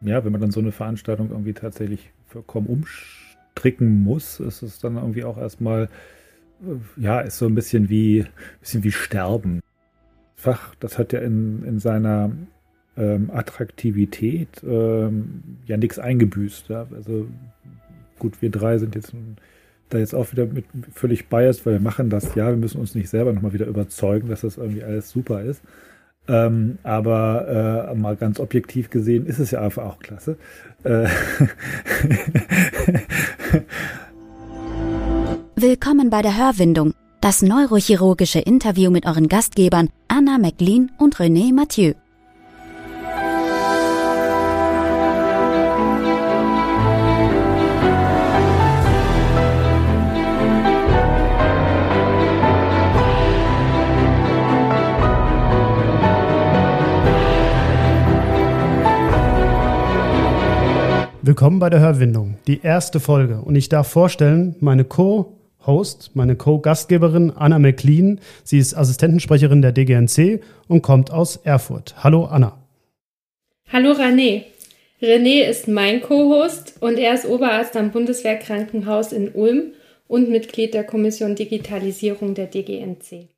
ja, wenn man dann so eine Veranstaltung irgendwie tatsächlich vollkommen umstricken muss, ist es dann irgendwie auch erstmal, äh, ja, ist so ein bisschen wie, bisschen wie Sterben. Fach, das hat ja in, in seiner ähm, Attraktivität ähm, ja nichts eingebüßt. Ja? Also gut, wir drei sind jetzt da jetzt auch wieder mit völlig biased, weil wir machen das ja, wir müssen uns nicht selber nochmal wieder überzeugen, dass das irgendwie alles super ist. Ähm, aber äh, mal ganz objektiv gesehen ist es ja einfach auch klasse. Äh Willkommen bei der Hörwindung, das neurochirurgische Interview mit euren Gastgebern Anna McLean und René Mathieu. Willkommen bei der Hörwindung, die erste Folge. Und ich darf vorstellen, meine Co-Host, meine Co-Gastgeberin Anna McLean. Sie ist Assistentensprecherin der DGNC und kommt aus Erfurt. Hallo Anna. Hallo René. René ist mein Co-Host und er ist Oberarzt am Bundeswehrkrankenhaus in Ulm und Mitglied der Kommission Digitalisierung der DGNC.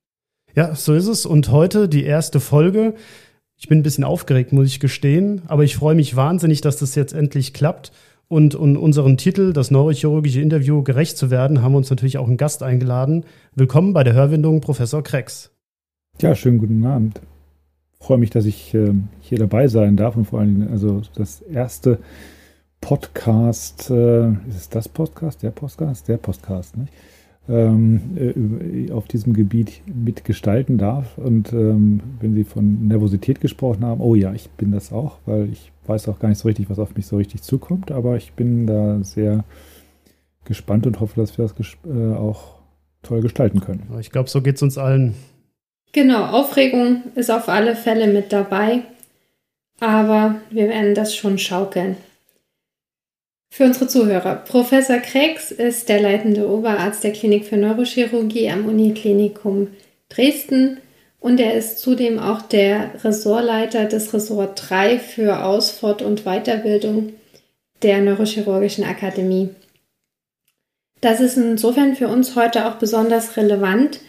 Ja, so ist es. Und heute die erste Folge. Ich bin ein bisschen aufgeregt, muss ich gestehen, aber ich freue mich wahnsinnig, dass das jetzt endlich klappt. Und um unseren Titel, das neurochirurgische Interview, gerecht zu werden, haben wir uns natürlich auch einen Gast eingeladen. Willkommen bei der Hörwindung, Professor Krex. Ja, schönen guten Abend. Ich freue mich, dass ich äh, hier dabei sein darf und vor allem also das erste Podcast, äh, ist es das Podcast, der Podcast, der Podcast, nicht? Ähm, äh, auf diesem Gebiet mitgestalten darf. Und ähm, wenn Sie von Nervosität gesprochen haben, oh ja, ich bin das auch, weil ich weiß auch gar nicht so richtig, was auf mich so richtig zukommt, aber ich bin da sehr gespannt und hoffe, dass wir das äh, auch toll gestalten können. Ich glaube, so geht es uns allen. Genau, Aufregung ist auf alle Fälle mit dabei, aber wir werden das schon schaukeln. Für unsere Zuhörer. Professor Krex ist der leitende Oberarzt der Klinik für Neurochirurgie am Uniklinikum Dresden und er ist zudem auch der Ressortleiter des Ressort 3 für Ausfort- und Weiterbildung der Neurochirurgischen Akademie. Das ist insofern für uns heute auch besonders relevant,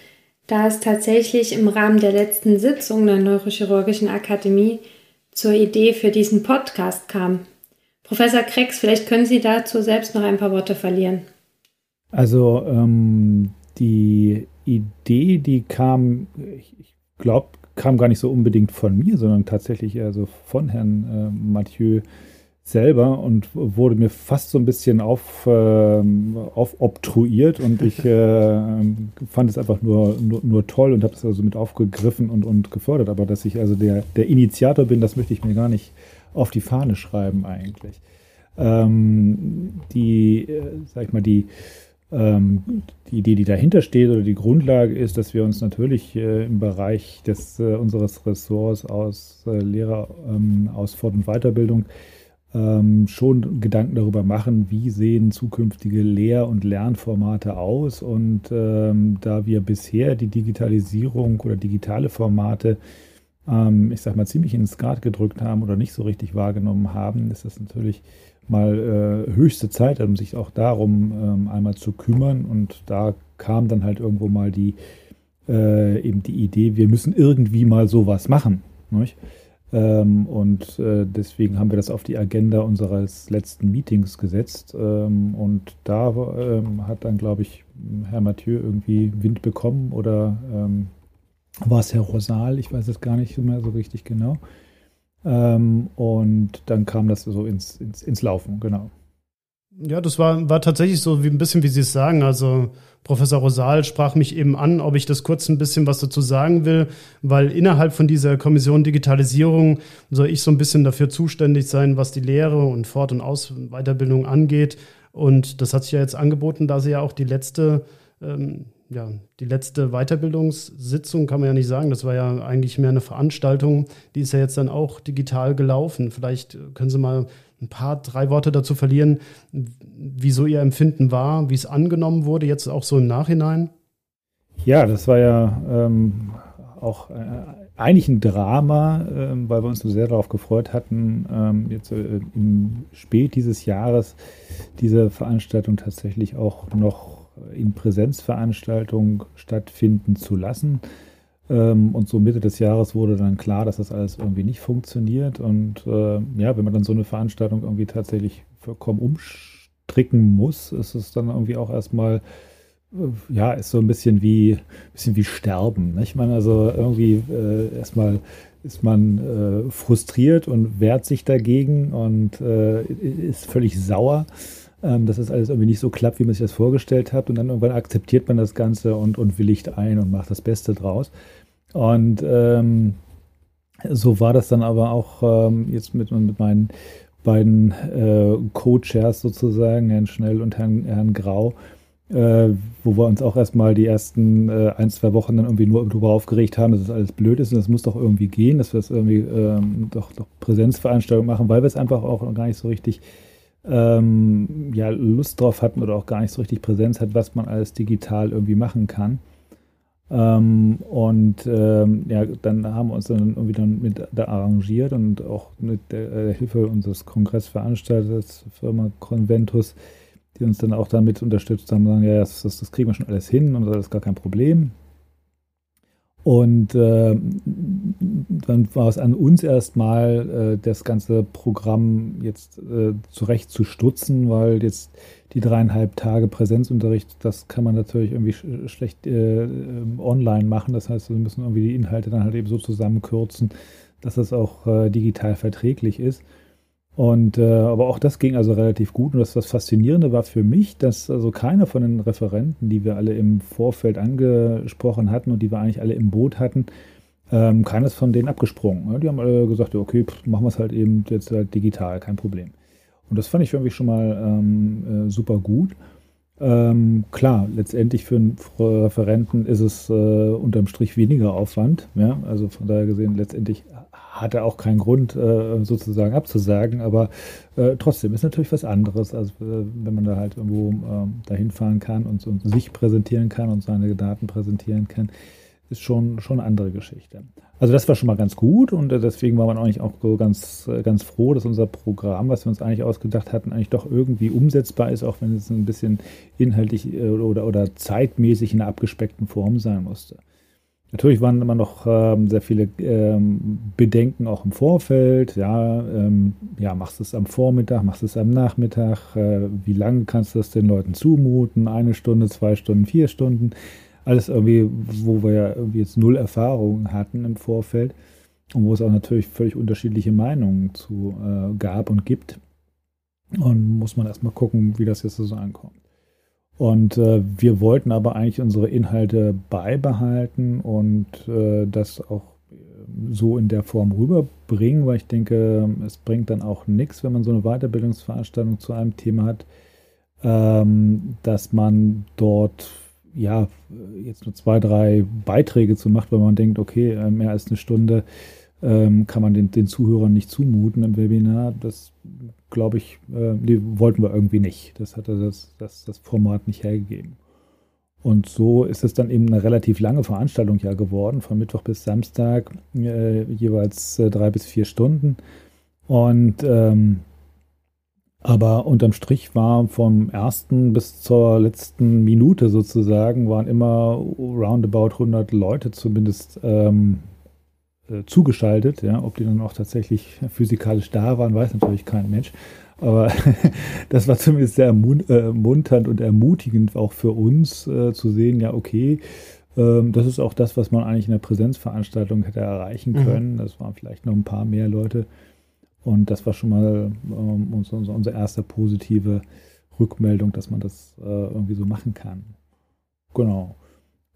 da es tatsächlich im Rahmen der letzten Sitzung der Neurochirurgischen Akademie zur Idee für diesen Podcast kam. Professor Krex, vielleicht können Sie dazu selbst noch ein paar Worte verlieren. Also ähm, die Idee, die kam, ich glaube, kam gar nicht so unbedingt von mir, sondern tatsächlich also von Herrn äh, Mathieu selber und wurde mir fast so ein bisschen auf, äh, aufobtruiert und ich äh, fand es einfach nur, nur, nur toll und habe es also mit aufgegriffen und, und gefördert. Aber dass ich also der, der Initiator bin, das möchte ich mir gar nicht auf die Fahne schreiben eigentlich. Ähm, die, äh, sag ich mal, die, ähm, die Idee, die dahinter steht oder die Grundlage ist, dass wir uns natürlich äh, im Bereich des, äh, unseres Ressorts aus äh, Lehrer, ähm, aus Fort- und Weiterbildung ähm, schon Gedanken darüber machen, wie sehen zukünftige Lehr- und Lernformate aus. Und ähm, da wir bisher die Digitalisierung oder digitale Formate ähm, ich sag mal, ziemlich ins Skat gedrückt haben oder nicht so richtig wahrgenommen haben, ist das natürlich mal äh, höchste Zeit, um sich auch darum ähm, einmal zu kümmern. Und da kam dann halt irgendwo mal die, äh, eben die Idee, wir müssen irgendwie mal sowas machen. Ähm, und äh, deswegen haben wir das auf die Agenda unseres letzten Meetings gesetzt. Ähm, und da ähm, hat dann, glaube ich, Herr Mathieu irgendwie Wind bekommen oder ähm, war es Herr Rosal, ich weiß es gar nicht mehr so richtig genau. Ähm, und dann kam das so ins, ins, ins Laufen, genau. Ja, das war, war tatsächlich so wie ein bisschen, wie Sie es sagen. Also Professor Rosal sprach mich eben an, ob ich das kurz ein bisschen was dazu sagen will, weil innerhalb von dieser Kommission Digitalisierung soll ich so ein bisschen dafür zuständig sein, was die Lehre und Fort- und Aus Weiterbildung angeht. Und das hat sich ja jetzt angeboten, da Sie ja auch die letzte ähm, ja, die letzte Weiterbildungssitzung kann man ja nicht sagen. Das war ja eigentlich mehr eine Veranstaltung. Die ist ja jetzt dann auch digital gelaufen. Vielleicht können Sie mal ein paar, drei Worte dazu verlieren, wieso Ihr Empfinden war, wie es angenommen wurde, jetzt auch so im Nachhinein. Ja, das war ja ähm, auch äh, eigentlich ein Drama, äh, weil wir uns so sehr darauf gefreut hatten, ähm, jetzt äh, im Spät dieses Jahres diese Veranstaltung tatsächlich auch noch in Präsenzveranstaltung stattfinden zu lassen. Ähm, und so Mitte des Jahres wurde dann klar, dass das alles irgendwie nicht funktioniert. Und äh, ja, wenn man dann so eine Veranstaltung irgendwie tatsächlich vollkommen umstricken muss, ist es dann irgendwie auch erstmal äh, ja, ist so ein bisschen wie, bisschen wie Sterben. Nicht? Ich meine, also irgendwie äh, erstmal ist man äh, frustriert und wehrt sich dagegen und äh, ist völlig sauer, ähm, dass das alles irgendwie nicht so klappt, wie man sich das vorgestellt hat. Und dann irgendwann akzeptiert man das Ganze und, und willigt ein und macht das Beste draus. Und ähm, so war das dann aber auch ähm, jetzt mit, mit meinen beiden äh, Co-Chairs sozusagen, Herrn Schnell und Herrn, Herrn Grau äh, wo wir uns auch erstmal die ersten äh, ein, zwei Wochen dann irgendwie nur darüber aufgeregt haben, dass es das alles blöd ist und das muss doch irgendwie gehen, dass wir das irgendwie ähm, doch, doch Präsenzveranstaltungen machen, weil wir es einfach auch noch gar nicht so richtig ähm, ja, Lust drauf hatten oder auch gar nicht so richtig Präsenz hat, was man alles digital irgendwie machen kann. Ähm, und ähm, ja, dann haben wir uns dann irgendwie dann mit da arrangiert und auch mit der, der Hilfe unseres Kongressveranstalters, Firma Conventus, die uns dann auch damit unterstützt haben, sagen, ja, das, das, das kriegen wir schon alles hin und das ist gar kein Problem. Und äh, dann war es an uns erstmal, äh, das ganze Programm jetzt äh, zurecht zu stutzen, weil jetzt die dreieinhalb Tage Präsenzunterricht, das kann man natürlich irgendwie sch schlecht äh, ähm, online machen. Das heißt, wir müssen irgendwie die Inhalte dann halt eben so zusammenkürzen, dass das auch äh, digital verträglich ist. Und äh, aber auch das ging also relativ gut. Und das, das Faszinierende war für mich, dass also keiner von den Referenten, die wir alle im Vorfeld angesprochen hatten und die wir eigentlich alle im Boot hatten, ähm, keines von denen abgesprungen. Die haben alle gesagt, okay, pff, machen wir es halt eben jetzt halt digital, kein Problem. Und das fand ich irgendwie schon mal ähm, äh, super gut. Ähm, klar, letztendlich für einen Referenten ist es äh, unterm Strich weniger Aufwand. Ja? Also von daher gesehen, letztendlich hat er auch keinen Grund, äh, sozusagen abzusagen, aber äh, trotzdem ist natürlich was anderes, als äh, wenn man da halt irgendwo ähm, dahin fahren kann und, sich präsentieren kann und seine Daten präsentieren kann, ist schon, schon eine andere Geschichte. Also das war schon mal ganz gut und deswegen war man eigentlich auch so ganz, ganz froh, dass unser Programm, was wir uns eigentlich ausgedacht hatten, eigentlich doch irgendwie umsetzbar ist, auch wenn es ein bisschen inhaltlich oder, oder zeitmäßig in einer abgespeckten Form sein musste. Natürlich waren immer noch ähm, sehr viele ähm, Bedenken auch im Vorfeld. Ja, ähm, ja, machst du es am Vormittag, machst du es am Nachmittag? Äh, wie lange kannst du es den Leuten zumuten? Eine Stunde, zwei Stunden, vier Stunden? Alles irgendwie, wo wir ja irgendwie jetzt null Erfahrungen hatten im Vorfeld und wo es auch natürlich völlig unterschiedliche Meinungen zu äh, gab und gibt. Und muss man erstmal gucken, wie das jetzt so ankommt. Und äh, wir wollten aber eigentlich unsere Inhalte beibehalten und äh, das auch äh, so in der Form rüberbringen, weil ich denke, es bringt dann auch nichts, wenn man so eine Weiterbildungsveranstaltung zu einem Thema hat, ähm, dass man dort ja jetzt nur zwei, drei Beiträge zu macht, weil man denkt, okay, äh, mehr als eine Stunde ähm, kann man den, den Zuhörern nicht zumuten im Webinar. Das glaube ich, äh, nee, wollten wir irgendwie nicht. Das hatte das, das, das Format nicht hergegeben. Und so ist es dann eben eine relativ lange Veranstaltung ja geworden, von Mittwoch bis Samstag, äh, jeweils äh, drei bis vier Stunden. Und ähm, aber unterm Strich war vom ersten bis zur letzten Minute sozusagen, waren immer roundabout 100 Leute zumindest ähm, äh, zugeschaltet. Ja, ob die dann auch tatsächlich physikalisch da waren, weiß natürlich kein Mensch. Aber das war zumindest sehr ermunternd und ermutigend auch für uns äh, zu sehen, ja, okay, ähm, das ist auch das, was man eigentlich in der Präsenzveranstaltung hätte erreichen mhm. können. Mhm. Das waren vielleicht noch ein paar mehr Leute. Und das war schon mal ähm, unser, unsere erste positive Rückmeldung, dass man das äh, irgendwie so machen kann. Genau.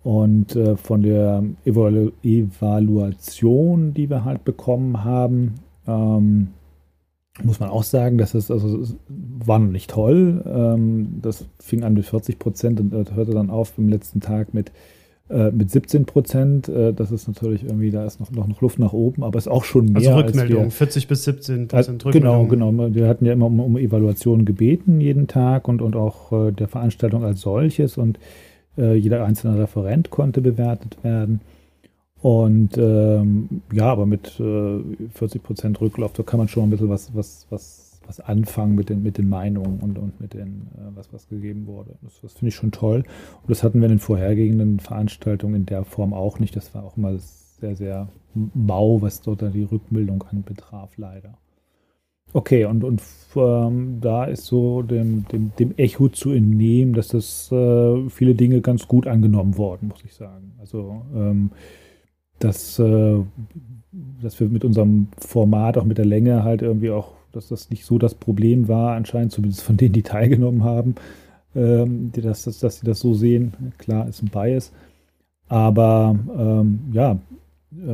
Und äh, von der Evalu Evaluation, die wir halt bekommen haben, ähm, muss man auch sagen, dass es also war noch nicht toll. Ähm, das fing an mit 40 Prozent und hörte dann auf im letzten Tag mit, äh, mit 17 Prozent. Äh, das ist natürlich irgendwie, da ist noch, noch, noch Luft nach oben, aber es ist auch schon mehr. Also Rückmeldung, wir, 40 bis 17 Prozent äh, Rückmeldung. Genau, genau. Wir hatten ja immer um, um Evaluationen gebeten jeden Tag und, und auch äh, der Veranstaltung als solches und äh, jeder einzelne Referent konnte bewertet werden. Und ähm, ja, aber mit äh, 40 Prozent Rücklauf, da kann man schon ein bisschen was, was, was, was anfangen mit den, mit den Meinungen und, und mit den, äh, was, was gegeben wurde. Das, das finde ich schon toll. Und das hatten wir in den vorhergehenden Veranstaltungen in der Form auch nicht. Das war auch immer sehr, sehr mau, was dort die Rückmeldung anbetraf, leider. Okay, und, und ähm, da ist so dem, dem, dem, Echo zu entnehmen, dass das äh, viele Dinge ganz gut angenommen worden, muss ich sagen. Also ähm, dass, äh, dass wir mit unserem Format, auch mit der Länge halt irgendwie auch, dass das nicht so das Problem war, anscheinend zumindest von denen, die teilgenommen haben, ähm, die das, dass, dass sie das so sehen. Klar, ist ein Bias. Aber ähm, ja,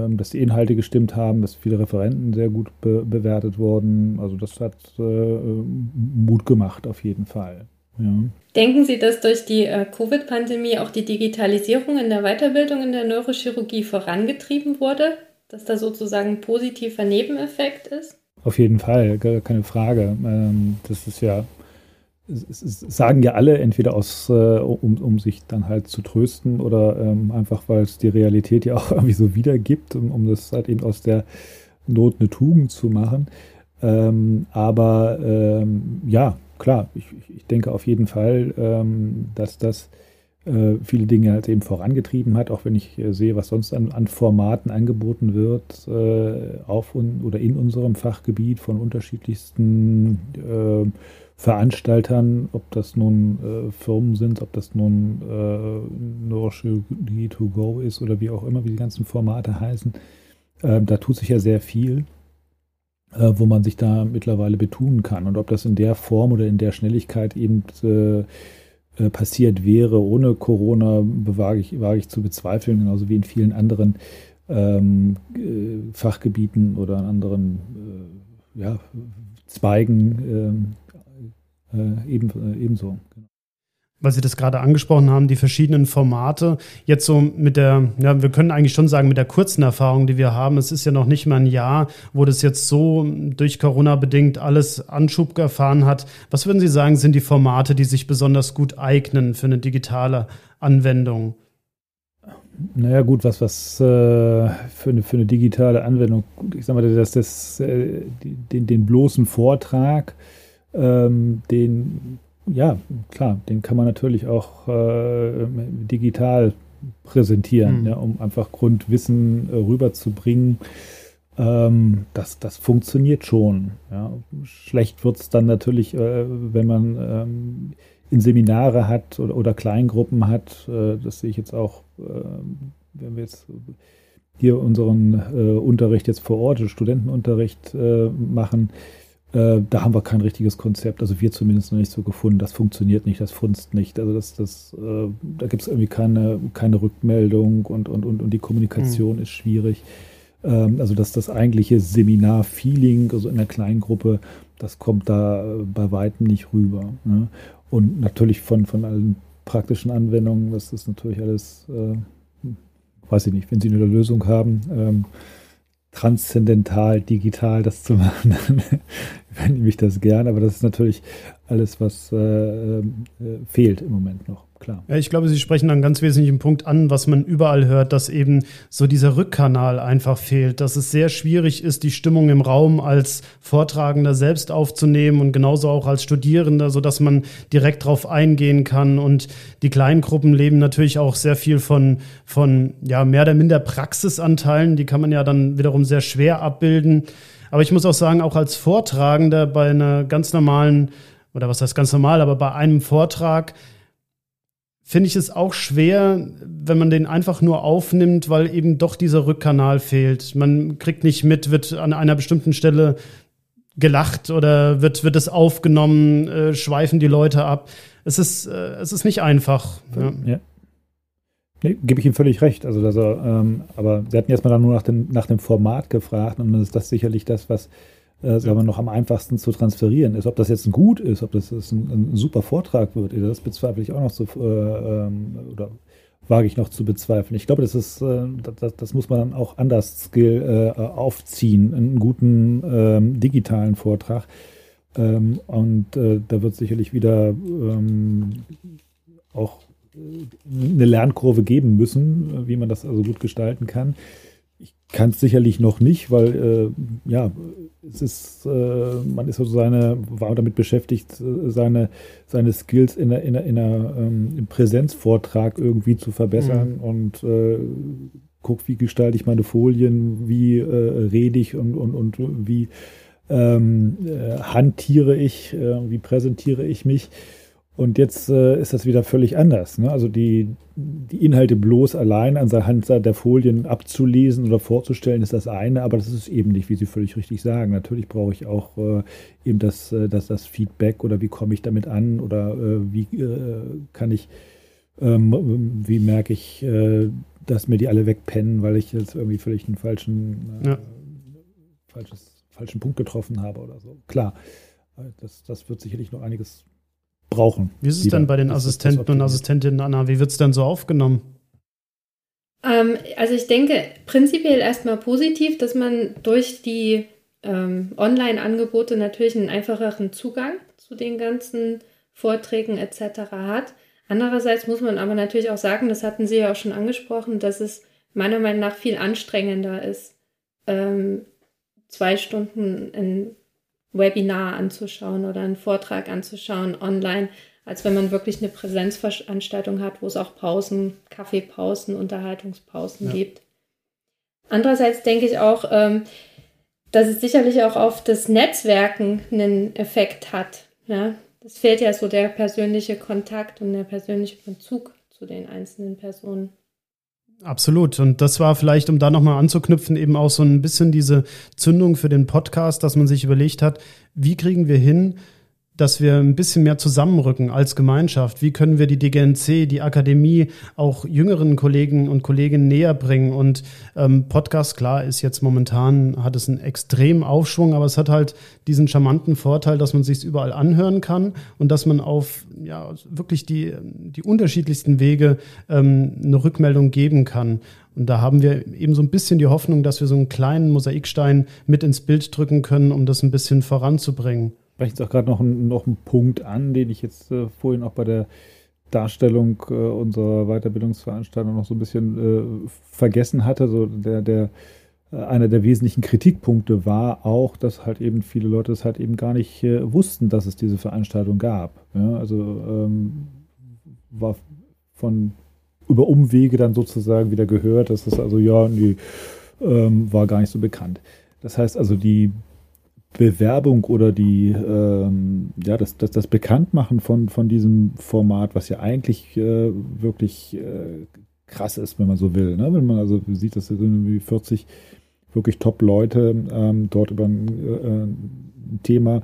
dass die Inhalte gestimmt haben, dass viele Referenten sehr gut be bewertet wurden. Also das hat äh, Mut gemacht auf jeden Fall. Ja. Denken Sie, dass durch die äh, Covid-Pandemie auch die Digitalisierung in der Weiterbildung in der Neurochirurgie vorangetrieben wurde? Dass da sozusagen ein positiver Nebeneffekt ist? Auf jeden Fall, keine Frage. Ähm, das ist ja, sagen ja alle entweder aus, äh, um, um sich dann halt zu trösten oder ähm, einfach, weil es die Realität ja auch irgendwie so wiedergibt, um, um das halt eben aus der Not eine Tugend zu machen. Ähm, aber ähm, ja, klar, ich, ich denke auf jeden Fall, ähm, dass das äh, viele Dinge halt eben vorangetrieben hat, auch wenn ich äh, sehe, was sonst an, an Formaten angeboten wird, äh, auf un, oder in unserem Fachgebiet von unterschiedlichsten äh, Veranstaltern, ob das nun äh, Firmen sind, ob das nun äh, Neurochirurgie to go ist oder wie auch immer, wie die ganzen Formate heißen. Ähm, da tut sich ja sehr viel äh, wo man sich da mittlerweile betun kann. Und ob das in der Form oder in der Schnelligkeit eben äh, äh, passiert wäre ohne Corona, bewage ich, wage ich zu bezweifeln, genauso wie in vielen anderen ähm, äh, Fachgebieten oder in anderen äh, ja, Zweigen ähm, äh, eben, ebenso. Genau weil Sie das gerade angesprochen haben, die verschiedenen Formate. Jetzt so mit der, ja, wir können eigentlich schon sagen, mit der kurzen Erfahrung, die wir haben, es ist ja noch nicht mal ein Jahr, wo das jetzt so durch Corona bedingt alles Anschub erfahren hat. Was würden Sie sagen, sind die Formate, die sich besonders gut eignen für eine digitale Anwendung? Naja, gut, was, was äh, für, eine, für eine digitale Anwendung, ich sag mal, das, das, äh, den, den bloßen Vortrag, ähm, den ja, klar, den kann man natürlich auch äh, digital präsentieren, mhm. ja, um einfach Grundwissen äh, rüberzubringen. Ähm, das, das funktioniert schon. Ja. Schlecht wird es dann natürlich, äh, wenn man ähm, in Seminare hat oder, oder Kleingruppen hat. Äh, das sehe ich jetzt auch, äh, wenn wir jetzt hier unseren äh, Unterricht jetzt vor Ort, Studentenunterricht machen äh, da haben wir kein richtiges Konzept, also wir zumindest noch nicht so gefunden. Das funktioniert nicht, das funzt nicht. Also das, das, äh, da gibt es irgendwie keine, keine Rückmeldung und, und, und, und die Kommunikation mhm. ist schwierig. Ähm, also dass das eigentliche Seminar-Feeling, also in der Kleingruppe, das kommt da bei weitem nicht rüber. Ne? Und natürlich von, von allen praktischen Anwendungen, das ist natürlich alles, äh, weiß ich nicht, wenn Sie eine Lösung haben, ähm, transzendental, digital das zu machen, dann nehme ich das gern. Aber das ist natürlich alles, was äh, äh, fehlt im Moment noch klar. Ja, ich glaube, Sie sprechen einen ganz wesentlichen Punkt an, was man überall hört, dass eben so dieser Rückkanal einfach fehlt, dass es sehr schwierig ist, die Stimmung im Raum als Vortragender selbst aufzunehmen und genauso auch als Studierender, sodass man direkt drauf eingehen kann. Und die Kleingruppen leben natürlich auch sehr viel von, von ja, mehr oder minder Praxisanteilen. Die kann man ja dann wiederum sehr schwer abbilden. Aber ich muss auch sagen, auch als Vortragender bei einer ganz normalen, oder was heißt ganz normal, aber bei einem Vortrag, finde ich es auch schwer, wenn man den einfach nur aufnimmt, weil eben doch dieser Rückkanal fehlt. Man kriegt nicht mit, wird an einer bestimmten Stelle gelacht oder wird, wird es aufgenommen, äh, schweifen die Leute ab. Es ist, äh, es ist nicht einfach. Ja. ja. Nee, gebe ich ihm völlig recht. Also, dass er, ähm, aber Sie hatten erstmal nur nach dem, nach dem Format gefragt und dann ist das sicherlich das, was äh, sagen wir, noch am einfachsten zu transferieren ist. Ob das jetzt ein Gut ist, ob das ein, ein super Vortrag wird, das bezweifle ich auch noch zu, äh, ähm, oder wage ich noch zu bezweifeln. Ich glaube, das ist, äh, das, das, muss man dann auch anders Skill äh, aufziehen, einen guten ähm, digitalen Vortrag. Ähm, und äh, da wird sicherlich wieder ähm, auch eine Lernkurve geben müssen, wie man das also gut gestalten kann. Ich kann es sicherlich noch nicht, weil äh, ja, es ist, äh, man ist so seine, war damit beschäftigt, äh, seine, seine Skills in der, in in der ähm, Präsenzvortrag irgendwie zu verbessern mhm. und äh, guck, wie gestalte ich meine Folien, wie äh, rede ich und, und, und wie ähm, äh, hantiere ich, äh, wie präsentiere ich mich. Und jetzt äh, ist das wieder völlig anders. Ne? Also die, die Inhalte bloß allein an der Hand der Folien abzulesen oder vorzustellen, ist das eine, aber das ist eben nicht, wie Sie völlig richtig sagen. Natürlich brauche ich auch äh, eben das, äh, das, das Feedback oder wie komme ich damit an oder äh, wie äh, kann ich, ähm, wie merke ich, äh, dass mir die alle wegpennen, weil ich jetzt irgendwie völlig einen falschen, ja. falsches, falschen Punkt getroffen habe oder so. Klar, das, das wird sicherlich noch einiges brauchen. Wie ist es denn bei den Assistenten und Assistentinnen, Anna? Wie wird es denn so aufgenommen? Ähm, also ich denke prinzipiell erstmal positiv, dass man durch die ähm, Online-Angebote natürlich einen einfacheren Zugang zu den ganzen Vorträgen etc. hat. Andererseits muss man aber natürlich auch sagen, das hatten Sie ja auch schon angesprochen, dass es meiner Meinung nach viel anstrengender ist, ähm, zwei Stunden in Webinar anzuschauen oder einen Vortrag anzuschauen online, als wenn man wirklich eine Präsenzveranstaltung hat, wo es auch Pausen, Kaffeepausen, Unterhaltungspausen ja. gibt. Andererseits denke ich auch, ähm, dass es sicherlich auch auf das Netzwerken einen Effekt hat. Ja? Das fehlt ja so der persönliche Kontakt und der persönliche Bezug zu den einzelnen Personen. Absolut. Und das war vielleicht, um da nochmal anzuknüpfen, eben auch so ein bisschen diese Zündung für den Podcast, dass man sich überlegt hat, wie kriegen wir hin, dass wir ein bisschen mehr zusammenrücken als Gemeinschaft? Wie können wir die DGNC, die Akademie auch jüngeren Kollegen und Kolleginnen näher bringen? Und ähm, Podcast, klar, ist jetzt momentan, hat es einen extremen Aufschwung, aber es hat halt diesen charmanten Vorteil, dass man sich überall anhören kann und dass man auf ja, wirklich die, die unterschiedlichsten Wege ähm, eine Rückmeldung geben kann. Und da haben wir eben so ein bisschen die Hoffnung, dass wir so einen kleinen Mosaikstein mit ins Bild drücken können, um das ein bisschen voranzubringen sprechen Sie auch gerade noch, noch einen Punkt an, den ich jetzt äh, vorhin auch bei der Darstellung äh, unserer Weiterbildungsveranstaltung noch so ein bisschen äh, vergessen hatte. So der, der, äh, einer der wesentlichen Kritikpunkte war auch, dass halt eben viele Leute es halt eben gar nicht äh, wussten, dass es diese Veranstaltung gab. Ja, also ähm, war von über Umwege dann sozusagen wieder gehört, dass es also ja, nee, ähm, war gar nicht so bekannt. Das heißt also, die Bewerbung oder die, ähm, ja, das, das, das Bekanntmachen von, von diesem Format, was ja eigentlich äh, wirklich äh, krass ist, wenn man so will. Ne? Wenn man also sieht, dass irgendwie 40 wirklich Top-Leute ähm, dort über ein, äh, ein Thema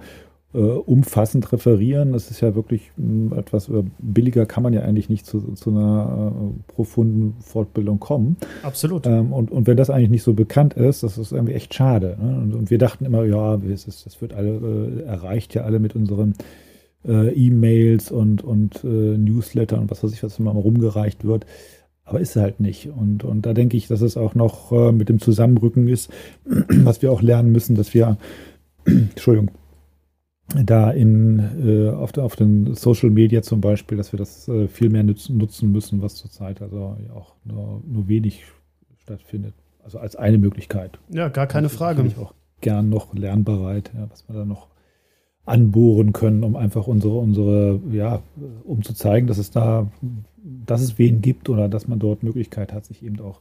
äh, umfassend referieren. Das ist ja wirklich mh, hm, etwas, äh, billiger kann man ja eigentlich nicht zu, zu einer äh, profunden Fortbildung kommen. Absolut. Ähm, und, und wenn das eigentlich nicht so bekannt ist, das ist irgendwie echt schade. Ne? Und, und, wir dachten immer, ja, es ist, das wird alle, äh, erreicht ja alle mit unseren äh, E-Mails und, und äh, Newsletter und was weiß ich, was immer rumgereicht wird. Aber ist halt nicht. Und, und da denke ich, dass es auch noch mit dem Zusammenrücken ist, was wir auch lernen müssen, dass wir, Entschuldigung, da in, äh, auf, auf, den Social Media zum Beispiel, dass wir das äh, viel mehr nutzen, nutzen müssen, was zurzeit also auch nur, nur wenig stattfindet. Also als eine Möglichkeit. Ja, gar keine Frage. Bin ich auch gern noch lernbereit, ja, was wir da noch anbohren können, um einfach unsere, unsere, ja, um zu zeigen, dass es da, dass es wen gibt oder dass man dort Möglichkeit hat, sich eben auch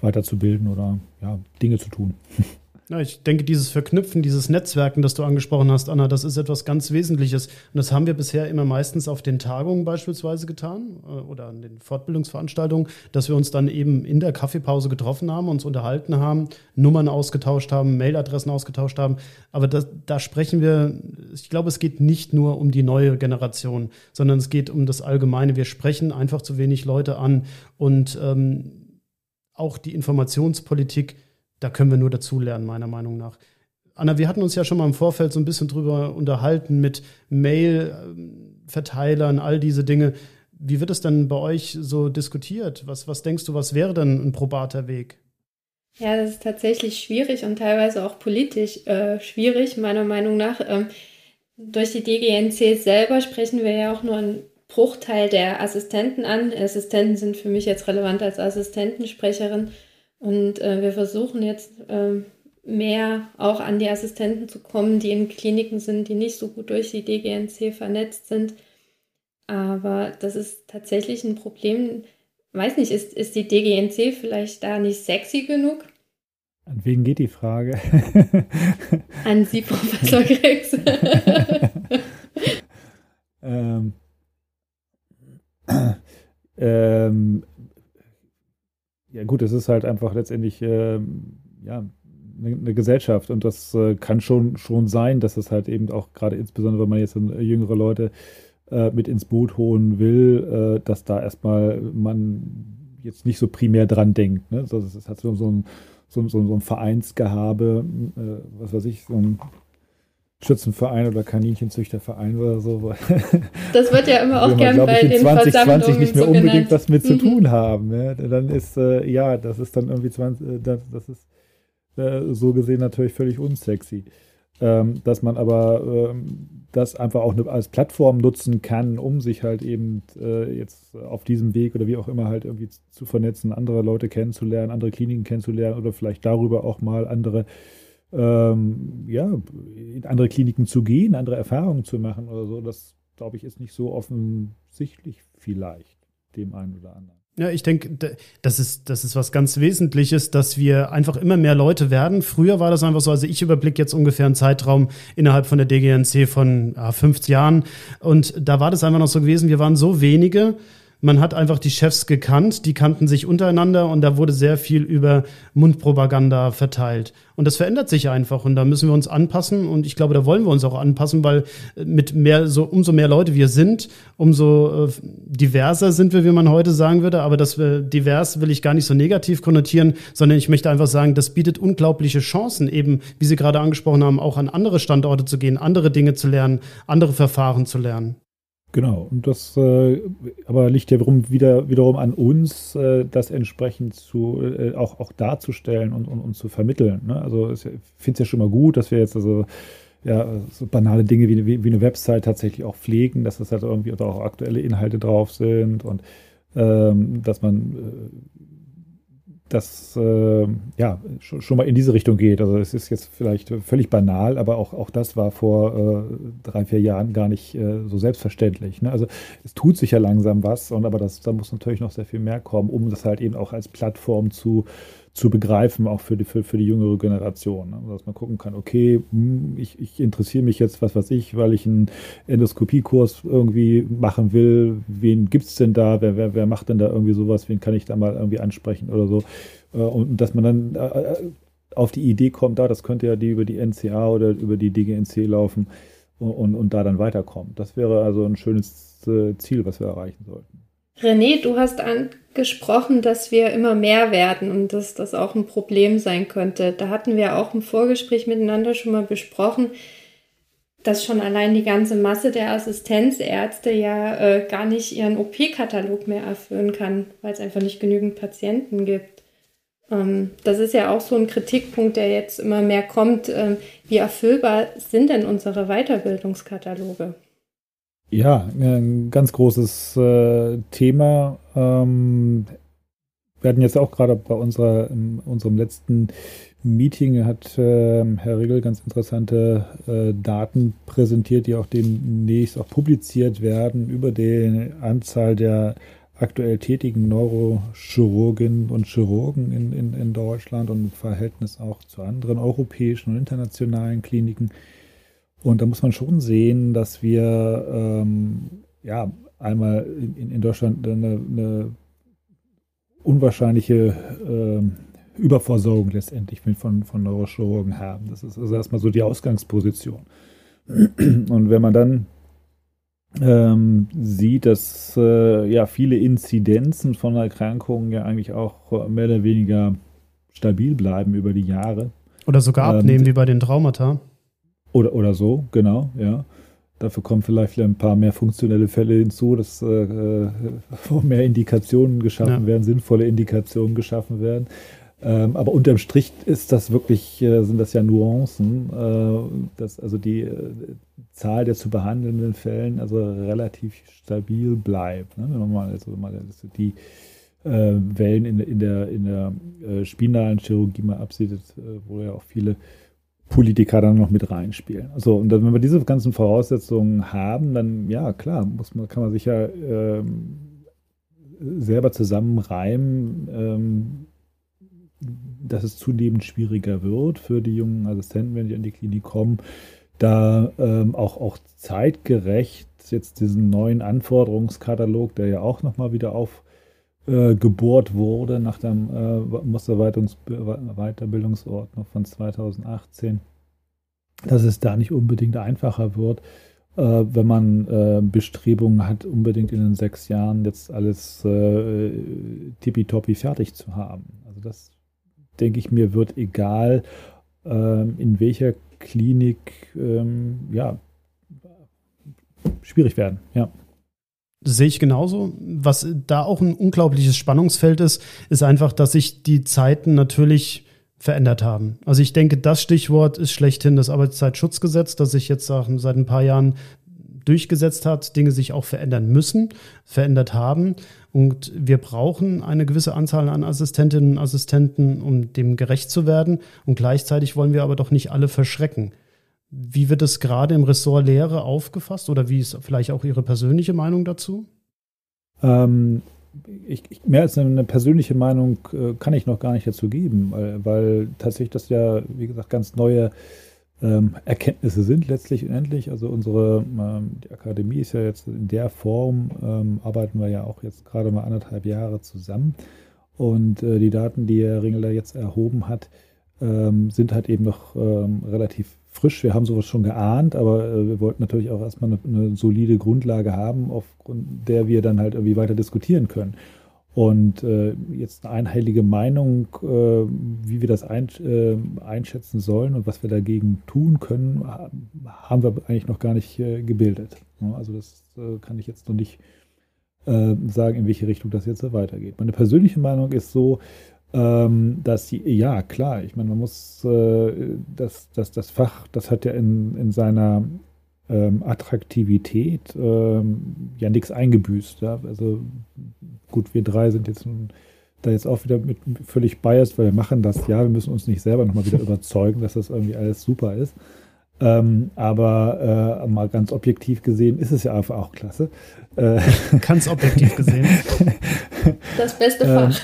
weiterzubilden oder ja, Dinge zu tun. Ja, ich denke, dieses Verknüpfen, dieses Netzwerken, das du angesprochen hast, Anna, das ist etwas ganz Wesentliches. Und das haben wir bisher immer meistens auf den Tagungen beispielsweise getan äh, oder an den Fortbildungsveranstaltungen, dass wir uns dann eben in der Kaffeepause getroffen haben, uns unterhalten haben, Nummern ausgetauscht haben, Mailadressen ausgetauscht haben. Aber das, da sprechen wir, ich glaube, es geht nicht nur um die neue Generation, sondern es geht um das Allgemeine. Wir sprechen einfach zu wenig Leute an und ähm, auch die Informationspolitik da können wir nur dazulernen, meiner Meinung nach. Anna, wir hatten uns ja schon mal im Vorfeld so ein bisschen drüber unterhalten mit Mail-Verteilern, all diese Dinge. Wie wird es denn bei euch so diskutiert? Was, was denkst du, was wäre denn ein probater Weg? Ja, das ist tatsächlich schwierig und teilweise auch politisch äh, schwierig, meiner Meinung nach. Ähm, durch die DGNC selber sprechen wir ja auch nur in Bruchteil der Assistenten an. Assistenten sind für mich jetzt relevant als Assistentensprecherin. Und äh, wir versuchen jetzt äh, mehr auch an die Assistenten zu kommen, die in Kliniken sind, die nicht so gut durch die DGNC vernetzt sind. Aber das ist tatsächlich ein Problem. Weiß nicht, ist, ist die DGNC vielleicht da nicht sexy genug? An wen geht die Frage? An Sie, Professor Grex. ähm, ähm, ja gut, es ist halt einfach letztendlich ähm, ja, eine, eine, Gesellschaft und das äh, kann schon, schon sein, dass es halt eben auch gerade insbesondere, wenn man jetzt jüngere Leute äh, mit ins Boot holen will, äh, dass da erstmal man jetzt nicht so primär dran denkt. Ne? Das, das hat so, so ein so, so, so ein Vereinsgehabe, äh, was weiß ich, so ein Schützenverein oder Kaninchenzüchterverein oder so. Das wird ja immer auch gern bei ich, den 2020 nicht mehr so unbedingt genannt. was mit zu Mhm. tun haben. Ja? Dann ist, äh, ja, das ist dann irgendwie 20, äh, das, das ist äh, so gesehen natürlich völlig unsexy. Ähm, dass man aber ähm, das einfach auch ne- als Plattform nutzen kann, um sich halt eben äh, jetzt auf diesem Weg oder wie auch immer halt irgendwie zu vernetzen, andere Leute kennenzulernen, andere Kliniken kennenzulernen oder vielleicht darüber auch mal andere ähm, ja, in andere Kliniken zu gehen, andere Erfahrungen zu machen oder so, das glaube ich ist nicht so offensichtlich vielleicht dem einen oder anderen. Ja, ich denke, das ist, das ist was ganz Wesentliches, dass wir einfach immer mehr Leute werden. Früher war das einfach so, also ich überblicke jetzt ungefähr einen Zeitraum innerhalb von der DGNC von ah, 50 Jahren. Und da war das einfach noch so gewesen, wir waren so wenige. Man hat einfach die Chefs gekannt, die kannten sich untereinander und da wurde sehr viel über Mundpropaganda verteilt. Und das verändert sich einfach und da müssen wir uns anpassen und ich glaube, da wollen wir uns auch anpassen, weil äh, mit mehr, so, umso mehr Leute wir sind, umso äh, diverser sind wir, wie man heute sagen würde. Aber das wir divers will ich gar nicht so negativ konnotieren, sondern ich möchte einfach sagen, das bietet unglaubliche Chancen, eben, wie Sie gerade angesprochen haben, auch an andere Standorte zu gehen, andere Dinge zu lernen, andere Verfahren zu lernen. Genau, und das äh, aber liegt ja wiederum, wieder, wiederum an uns, äh, das entsprechend zu, äh, auch, auch darzustellen und, und, und zu vermitteln. Ne? Also ich finde es ja schon mal gut, dass wir jetzt also ja, so banale Dinge wie, wie, wie eine Website tatsächlich auch pflegen, dass das halt irgendwie da auch aktuelle Inhalte drauf sind und ähm, dass man äh, das äh, ja schon, schon mal in diese Richtung geht. Also es ist jetzt vielleicht völlig banal, aber auch, auch das war vor äh, drei, vier Jahren gar nicht äh, so selbstverständlich. Ne? Also es tut sich ja langsam was, und aber das, da muss natürlich noch sehr viel mehr kommen, um das halt eben auch als Plattform zu, zu begreifen, auch für die, für, für die jüngere Generation. Ne? Dass man gucken kann, okay, hm, ich, ich interessiere mich jetzt, was weiß ich, weil ich einen Endoskopiekurs irgendwie machen will. Wen gibt es denn da? Wer, wer, wer macht denn da irgendwie sowas? Wen kann ich da mal irgendwie ansprechen oder so? Äh, Und dass man dann äh, auf die Idee kommt, da, das könnte ja die über die NCA oder über die DGNC laufen und, und, und da dann weiterkommen. Das wäre also ein schönes äh, Ziel, was wir erreichen sollten. René, du hast angesprochen, dass wir immer mehr werden und dass das auch ein Problem sein könnte. Da hatten wir auch im Vorgespräch miteinander schon mal besprochen, dass schon allein die ganze Masse der Assistenzärzte ja äh, gar nicht ihren OP-Katalog mehr erfüllen kann, weil es einfach nicht genügend Patienten gibt. Ähm, das ist ja auch so ein Kritikpunkt, der jetzt immer mehr kommt. Ähm, wie erfüllbar sind denn unsere Weiterbildungskataloge? Ja, ein ganz großes äh, Thema. Ähm, wir hatten jetzt auch gerade bei unserer, unserem letzten Meeting hat äh, Herr Riegel ganz interessante äh, Daten präsentiert, die auch demnächst auch publiziert werden über die Anzahl der aktuell tätigen Neurochirurginnen und Chirurgen in, in, in Deutschland und im Verhältnis auch zu anderen europäischen und internationalen Kliniken. Und da muss man schon sehen, dass wir ähm, ja einmal in, in Deutschland eine, eine unwahrscheinliche ähm, Überversorgung letztendlich von, von Neurochirurgen haben. Das ist also erstmal so die Ausgangsposition. Und wenn man dann ähm, sieht, dass äh, ja viele Inzidenzen von Erkrankungen ja eigentlich auch mehr oder weniger stabil bleiben über die Jahre. Oder sogar Ähm, abnehmen, d- wie bei den Traumata. Oder, oder so, genau, ja. Dafür kommen vielleicht ein paar mehr funktionelle Fälle hinzu, dass äh, äh, mehr Indikationen geschaffen Ja. werden, sinnvolle Indikationen geschaffen werden. Ähm, aber unterm Strich ist das wirklich, äh, sind das ja Nuancen, äh, dass also die äh, Zahl der zu behandelnden Fällen also relativ stabil bleibt. Ne? Wenn man mal, also mal die äh, Wellen in, in der, in der äh, spinalen Chirurgie mal absieht, wo ja auch viele Politiker dann noch mit reinspielen. Also, und dann, wenn wir diese ganzen Voraussetzungen haben, dann ja, klar, muss man, kann man sich ja ähm, selber zusammenreimen, ähm, dass es zunehmend schwieriger wird für die jungen Assistenten, wenn die in die Klinik kommen, da ähm, auch, auch zeitgerecht jetzt diesen neuen Anforderungskatalog, der ja auch nochmal wieder aufgebohrt äh, wurde nach dem äh, Musterweiterbildungsordnung von 2018, dass es da nicht unbedingt einfacher wird, äh, wenn man äh, Bestrebungen hat, unbedingt in den sechs Jahren jetzt alles äh, tippitoppi fertig zu haben. Also das denke ich mir, wird egal, ähm, in welcher Klinik, ähm, ja, schwierig werden, ja. Sehe ich genauso. Was da auch ein unglaubliches Spannungsfeld ist, ist einfach, dass sich die Zeiten natürlich verändert haben. Also ich denke, das Stichwort ist schlechthin das Arbeitszeitschutzgesetz, das sich jetzt seit ein paar Jahren durchgesetzt hat, Dinge sich auch verändern müssen, verändert haben. Und wir brauchen eine gewisse Anzahl an Assistentinnen und Assistenten, um dem gerecht zu werden. Und gleichzeitig wollen wir aber doch nicht alle verschrecken. Wie wird es gerade im Ressort Lehre aufgefasst oder wie ist vielleicht auch Ihre persönliche Meinung dazu? Ähm, ich, ich, mehr als eine persönliche Meinung äh, kann ich noch gar nicht dazu geben, weil, weil tatsächlich das ja, wie gesagt, ganz neue ähm, Erkenntnisse sind letztlich und endlich. Also unsere ähm, die Akademie ist ja jetzt in der Form, ähm, arbeiten wir ja auch jetzt gerade mal anderthalb Jahre zusammen. Und äh, die Daten, die Herr Ringler jetzt erhoben hat, ähm, sind halt eben noch ähm, relativ frisch. Wir haben sowas schon geahnt, aber äh, wir wollten natürlich auch erstmal eine, eine solide Grundlage haben, aufgrund der wir dann halt irgendwie weiter diskutieren können. Und äh, jetzt eine einheilige Meinung, äh, wie wir das ein, äh, einschätzen sollen und was wir dagegen tun können, haben wir eigentlich noch gar nicht äh, gebildet. Also das kann ich jetzt noch nicht sagen, in welche Richtung das jetzt weitergeht. Meine persönliche Meinung ist so, ähm, dass die, ja klar, ich meine, man muss das, das, das Fach, das hat ja in, in seiner ähm, Attraktivität ähm, ja nichts eingebüßt. Ja? Also gut, wir drei sind jetzt da jetzt auch wieder mit völlig biased, weil wir machen das ja, wir müssen uns nicht selber nochmal wieder überzeugen, dass das irgendwie alles super ist. Ähm, aber äh, mal ganz objektiv gesehen ist es ja einfach auch klasse. Äh, ganz objektiv gesehen. Das beste Fach.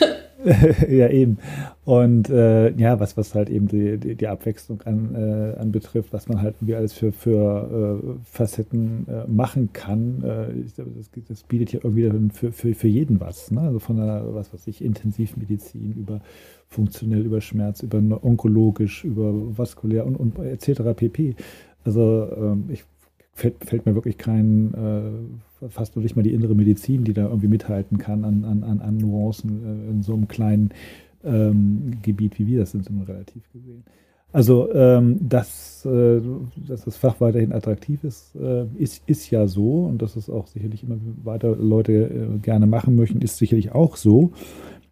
ja, eben. Und äh, ja, was, was halt eben die, die, die Abwechslung an, äh, anbetrifft, was man halt irgendwie alles für, für äh, Facetten äh, machen kann, äh, das, das, bietet ja irgendwie für, für, für jeden was. Ne? Also von der, was weiß ich, Intensivmedizin über funktionell, über Schmerz, über onkologisch, über vaskulär und, und etc. pp. Also ähm, ich fällt, fällt mir wirklich kein äh, fast noch nicht mal die innere Medizin, die da irgendwie mithalten kann an, an, an Nuancen äh, in so einem kleinen ähm, Gebiet, wie wir das sind, relativ gesehen. Also, ähm, dass, äh, dass das Fach weiterhin attraktiv ist, äh, ist, ist ja so und dass es auch sicherlich immer weiter Leute äh, gerne machen möchten, ist sicherlich auch so.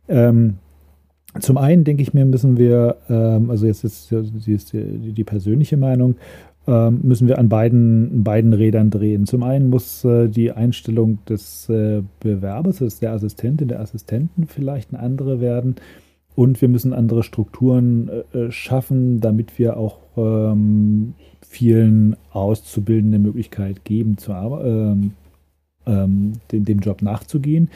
Ähm, zum einen denke ich mir, müssen wir, ähm, also jetzt ist die, die, persönliche Meinung, müssen wir an beiden, beiden Rädern drehen. Zum einen muss äh, die Einstellung des äh, Bewerbers, des der Assistentin, der Assistenten vielleicht eine andere werden. Und wir müssen andere Strukturen äh, schaffen, damit wir auch ähm, vielen Auszubildenden Möglichkeit geben, zu, ähm, ähm, den, dem Job nachzugehen.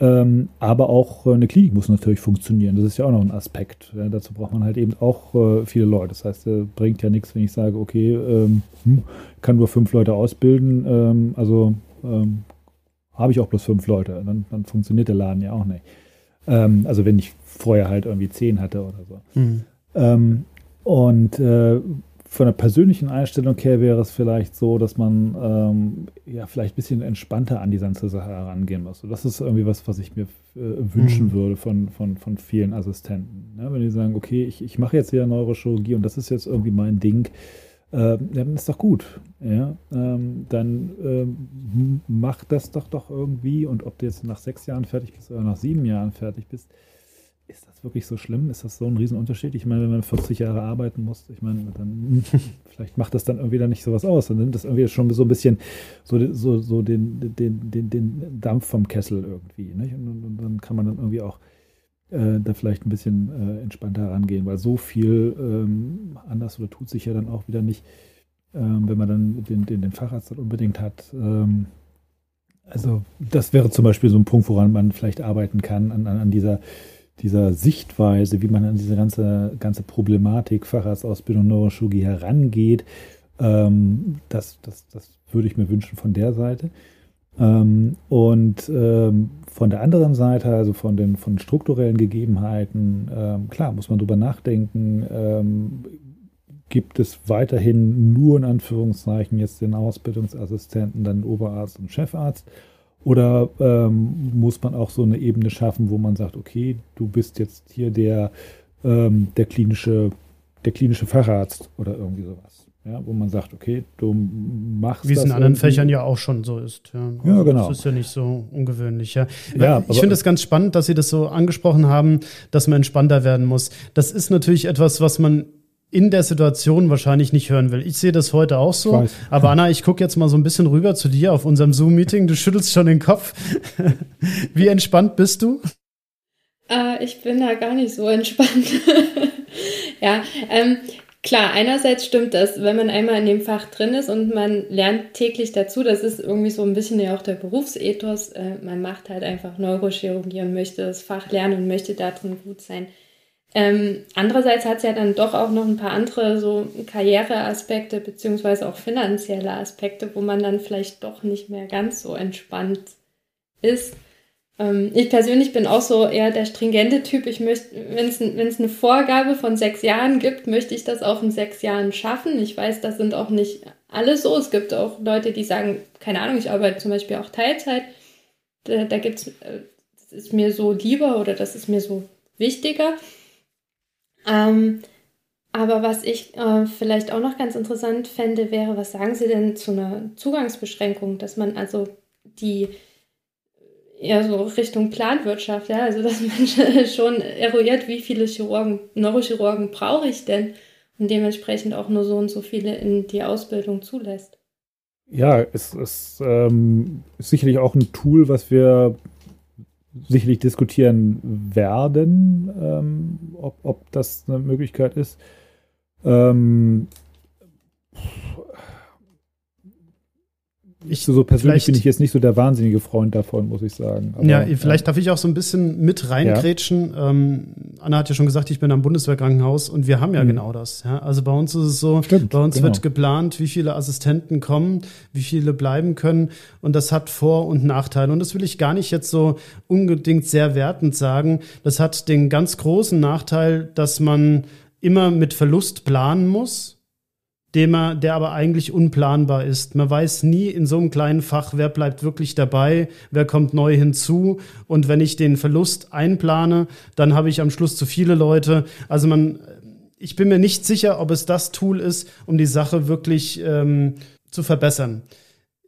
Ähm, aber auch äh, eine Klinik muss natürlich funktionieren. Das ist ja auch noch ein Aspekt. Ja, dazu braucht man halt eben auch äh, viele Leute. Das heißt, äh, bringt ja nichts, wenn ich sage, okay, ähm, hm, kann nur fünf Leute ausbilden. Ähm, also ähm, habe ich auch bloß fünf Leute. Dann, dann, funktioniert der Laden ja auch nicht. Ähm, also wenn ich vorher halt irgendwie zehn hatte oder so. Mhm. Und äh, von der persönlichen Einstellung her wäre es vielleicht so, dass man ähm, ja vielleicht ein bisschen entspannter an die ganze Sache herangehen muss. Und das ist irgendwie was, was ich mir äh, wünschen mhm. würde von, von, von vielen Assistenten. Ja, wenn die sagen, okay, ich, ich mache jetzt hier Neurochirurgie und das ist jetzt irgendwie mein Ding, äh, dann ist doch gut. Ja? Ähm, dann ähm, mach das doch doch irgendwie und ob du jetzt nach sechs Jahren fertig bist oder nach sieben Jahren fertig bist, ist das wirklich so schlimm? Ist das so ein Riesenunterschied? Ich meine, wenn man 40 Jahre arbeiten muss, ich meine, dann vielleicht macht das dann irgendwie dann nicht sowas aus. Dann nimmt das irgendwie schon so ein bisschen so, so, so den, den, den, den Dampf vom Kessel irgendwie. Nicht? Und, und dann kann man dann irgendwie auch äh, da vielleicht ein bisschen äh, entspannter rangehen, weil so viel ähm, anders oder tut sich ja dann auch wieder nicht, ähm, wenn man dann den, den, den Facharzt dann unbedingt hat. Ähm, also das wäre zum Beispiel so ein Punkt, woran man vielleicht arbeiten kann, an, an dieser dieser Sichtweise, wie man an diese ganze, ganze Problematik Facharztausbildung Neurochirurgie herangeht, ähm, das, das, das würde ich mir wünschen von der Seite. Ähm, und ähm, von der anderen Seite, also von den von strukturellen Gegebenheiten, ähm, klar, muss man drüber nachdenken, ähm, gibt es weiterhin nur in Anführungszeichen jetzt den Ausbildungsassistenten, dann Oberarzt und Chefarzt oder ähm, muss man auch so eine Ebene schaffen, wo man sagt, okay, du bist jetzt hier der, ähm, der, klinische, der klinische Facharzt oder irgendwie sowas. Ja, wo man sagt, okay, du machst. Wie es in anderen Fächern ja auch schon so ist. Ja, also ja genau. Das ist ja nicht so ungewöhnlich. Ja, ja ich finde es ganz spannend, dass Sie das so angesprochen haben, dass man entspannter werden muss. Das ist natürlich etwas, was man in der Situation wahrscheinlich nicht hören will. Ich sehe das heute auch so. Aber Anna, ich gucke jetzt mal so ein bisschen rüber zu dir auf unserem Zoom-Meeting. Du schüttelst schon den Kopf. Wie entspannt bist du? Äh, ich bin da gar nicht so entspannt. ja, ähm, klar, einerseits stimmt das, wenn man einmal in dem Fach drin ist und man lernt täglich dazu, das ist irgendwie so ein bisschen ja auch der Berufsethos. Äh, man macht halt einfach Neurochirurgie und möchte das Fach lernen und möchte darin gut sein. Ähm, andererseits hat es ja dann doch auch noch ein paar andere so Karriereaspekte beziehungsweise auch finanzielle Aspekte, wo man dann vielleicht doch nicht mehr ganz so entspannt ist. Ähm, ich persönlich bin auch so eher der stringente Typ. Ich möchte, wenn es eine Vorgabe von sechs Jahren gibt, möchte ich das auch in sechs Jahren schaffen. Ich weiß, das sind auch nicht alle so. Es gibt auch Leute, die sagen, keine Ahnung, ich arbeite zum Beispiel auch Teilzeit. Da, da gibt es, äh, das ist mir so lieber oder das ist mir so wichtiger. Ähm, aber was ich äh, vielleicht auch noch ganz interessant fände, wäre, was sagen Sie denn zu einer Zugangsbeschränkung, dass man also die eher so Richtung Planwirtschaft, ja, also dass man schon eruiert, wie viele Chirurgen, Neurochirurgen brauche ich denn und dementsprechend auch nur so und so viele in die Ausbildung zulässt. Ja, es ist, ähm, ist sicherlich auch ein Tool, was wir sicherlich diskutieren werden, ähm, ob, ob das eine Möglichkeit ist. Ähm, ich, so persönlich bin ich jetzt nicht so der wahnsinnige Freund davon, muss ich sagen. Aber, ja, vielleicht ja. darf ich auch so ein bisschen mit reingrätschen. Ja. Ähm, Anna hat ja schon gesagt, ich bin am Bundeswehrkrankenhaus und wir haben ja mhm. genau das. Ja? Also bei uns ist es so, Stimmt, bei uns genau. wird geplant, wie viele Assistenten kommen, wie viele bleiben können und das hat Vor- und Nachteile. Und das will ich gar nicht jetzt so unbedingt sehr wertend sagen. Das hat den ganz großen Nachteil, dass man immer mit Verlust planen muss dem er, der aber eigentlich unplanbar ist. Man weiß nie in so einem kleinen Fach, wer bleibt wirklich dabei, wer kommt neu hinzu. Und wenn ich den Verlust einplane, dann habe ich am Schluss zu viele Leute. Also man, ich bin mir nicht sicher, ob es das Tool ist, um die Sache wirklich ähm, zu verbessern.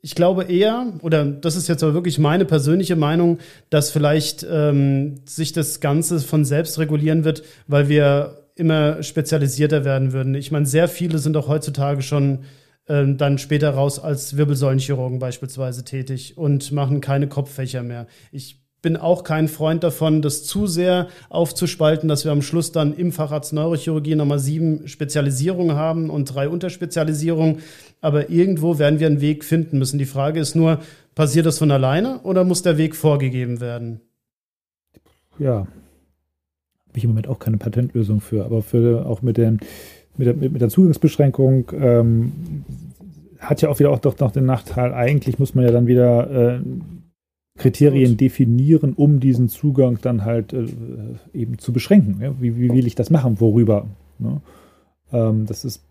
Ich glaube eher, oder das ist jetzt aber wirklich meine persönliche Meinung, dass vielleicht ähm, sich das Ganze von selbst regulieren wird, weil wir immer spezialisierter werden würden. Ich meine, sehr viele sind auch heutzutage schon ähm, dann später raus als Wirbelsäulenchirurgen beispielsweise tätig und machen keine Kopffächer mehr. Ich bin auch kein Freund davon, das zu sehr aufzuspalten, dass wir am Schluss dann im Facharzt Neurochirurgie nochmal sieben Spezialisierungen haben und drei Unterspezialisierungen. Aber irgendwo werden wir einen Weg finden müssen. Die Frage ist nur, passiert das von alleine oder muss der Weg vorgegeben werden? Ja, ich im Moment auch keine Patentlösung für, aber für auch mit, den, mit, der, mit der Zugangsbeschränkung ähm, hat ja auch wieder auch doch noch den Nachteil, eigentlich muss man ja dann wieder äh, Kriterien Gut. definieren, um diesen Zugang dann halt äh, eben zu beschränken. Ja? Wie, wie, will ich das machen? Worüber? Ne? Ähm, das ist,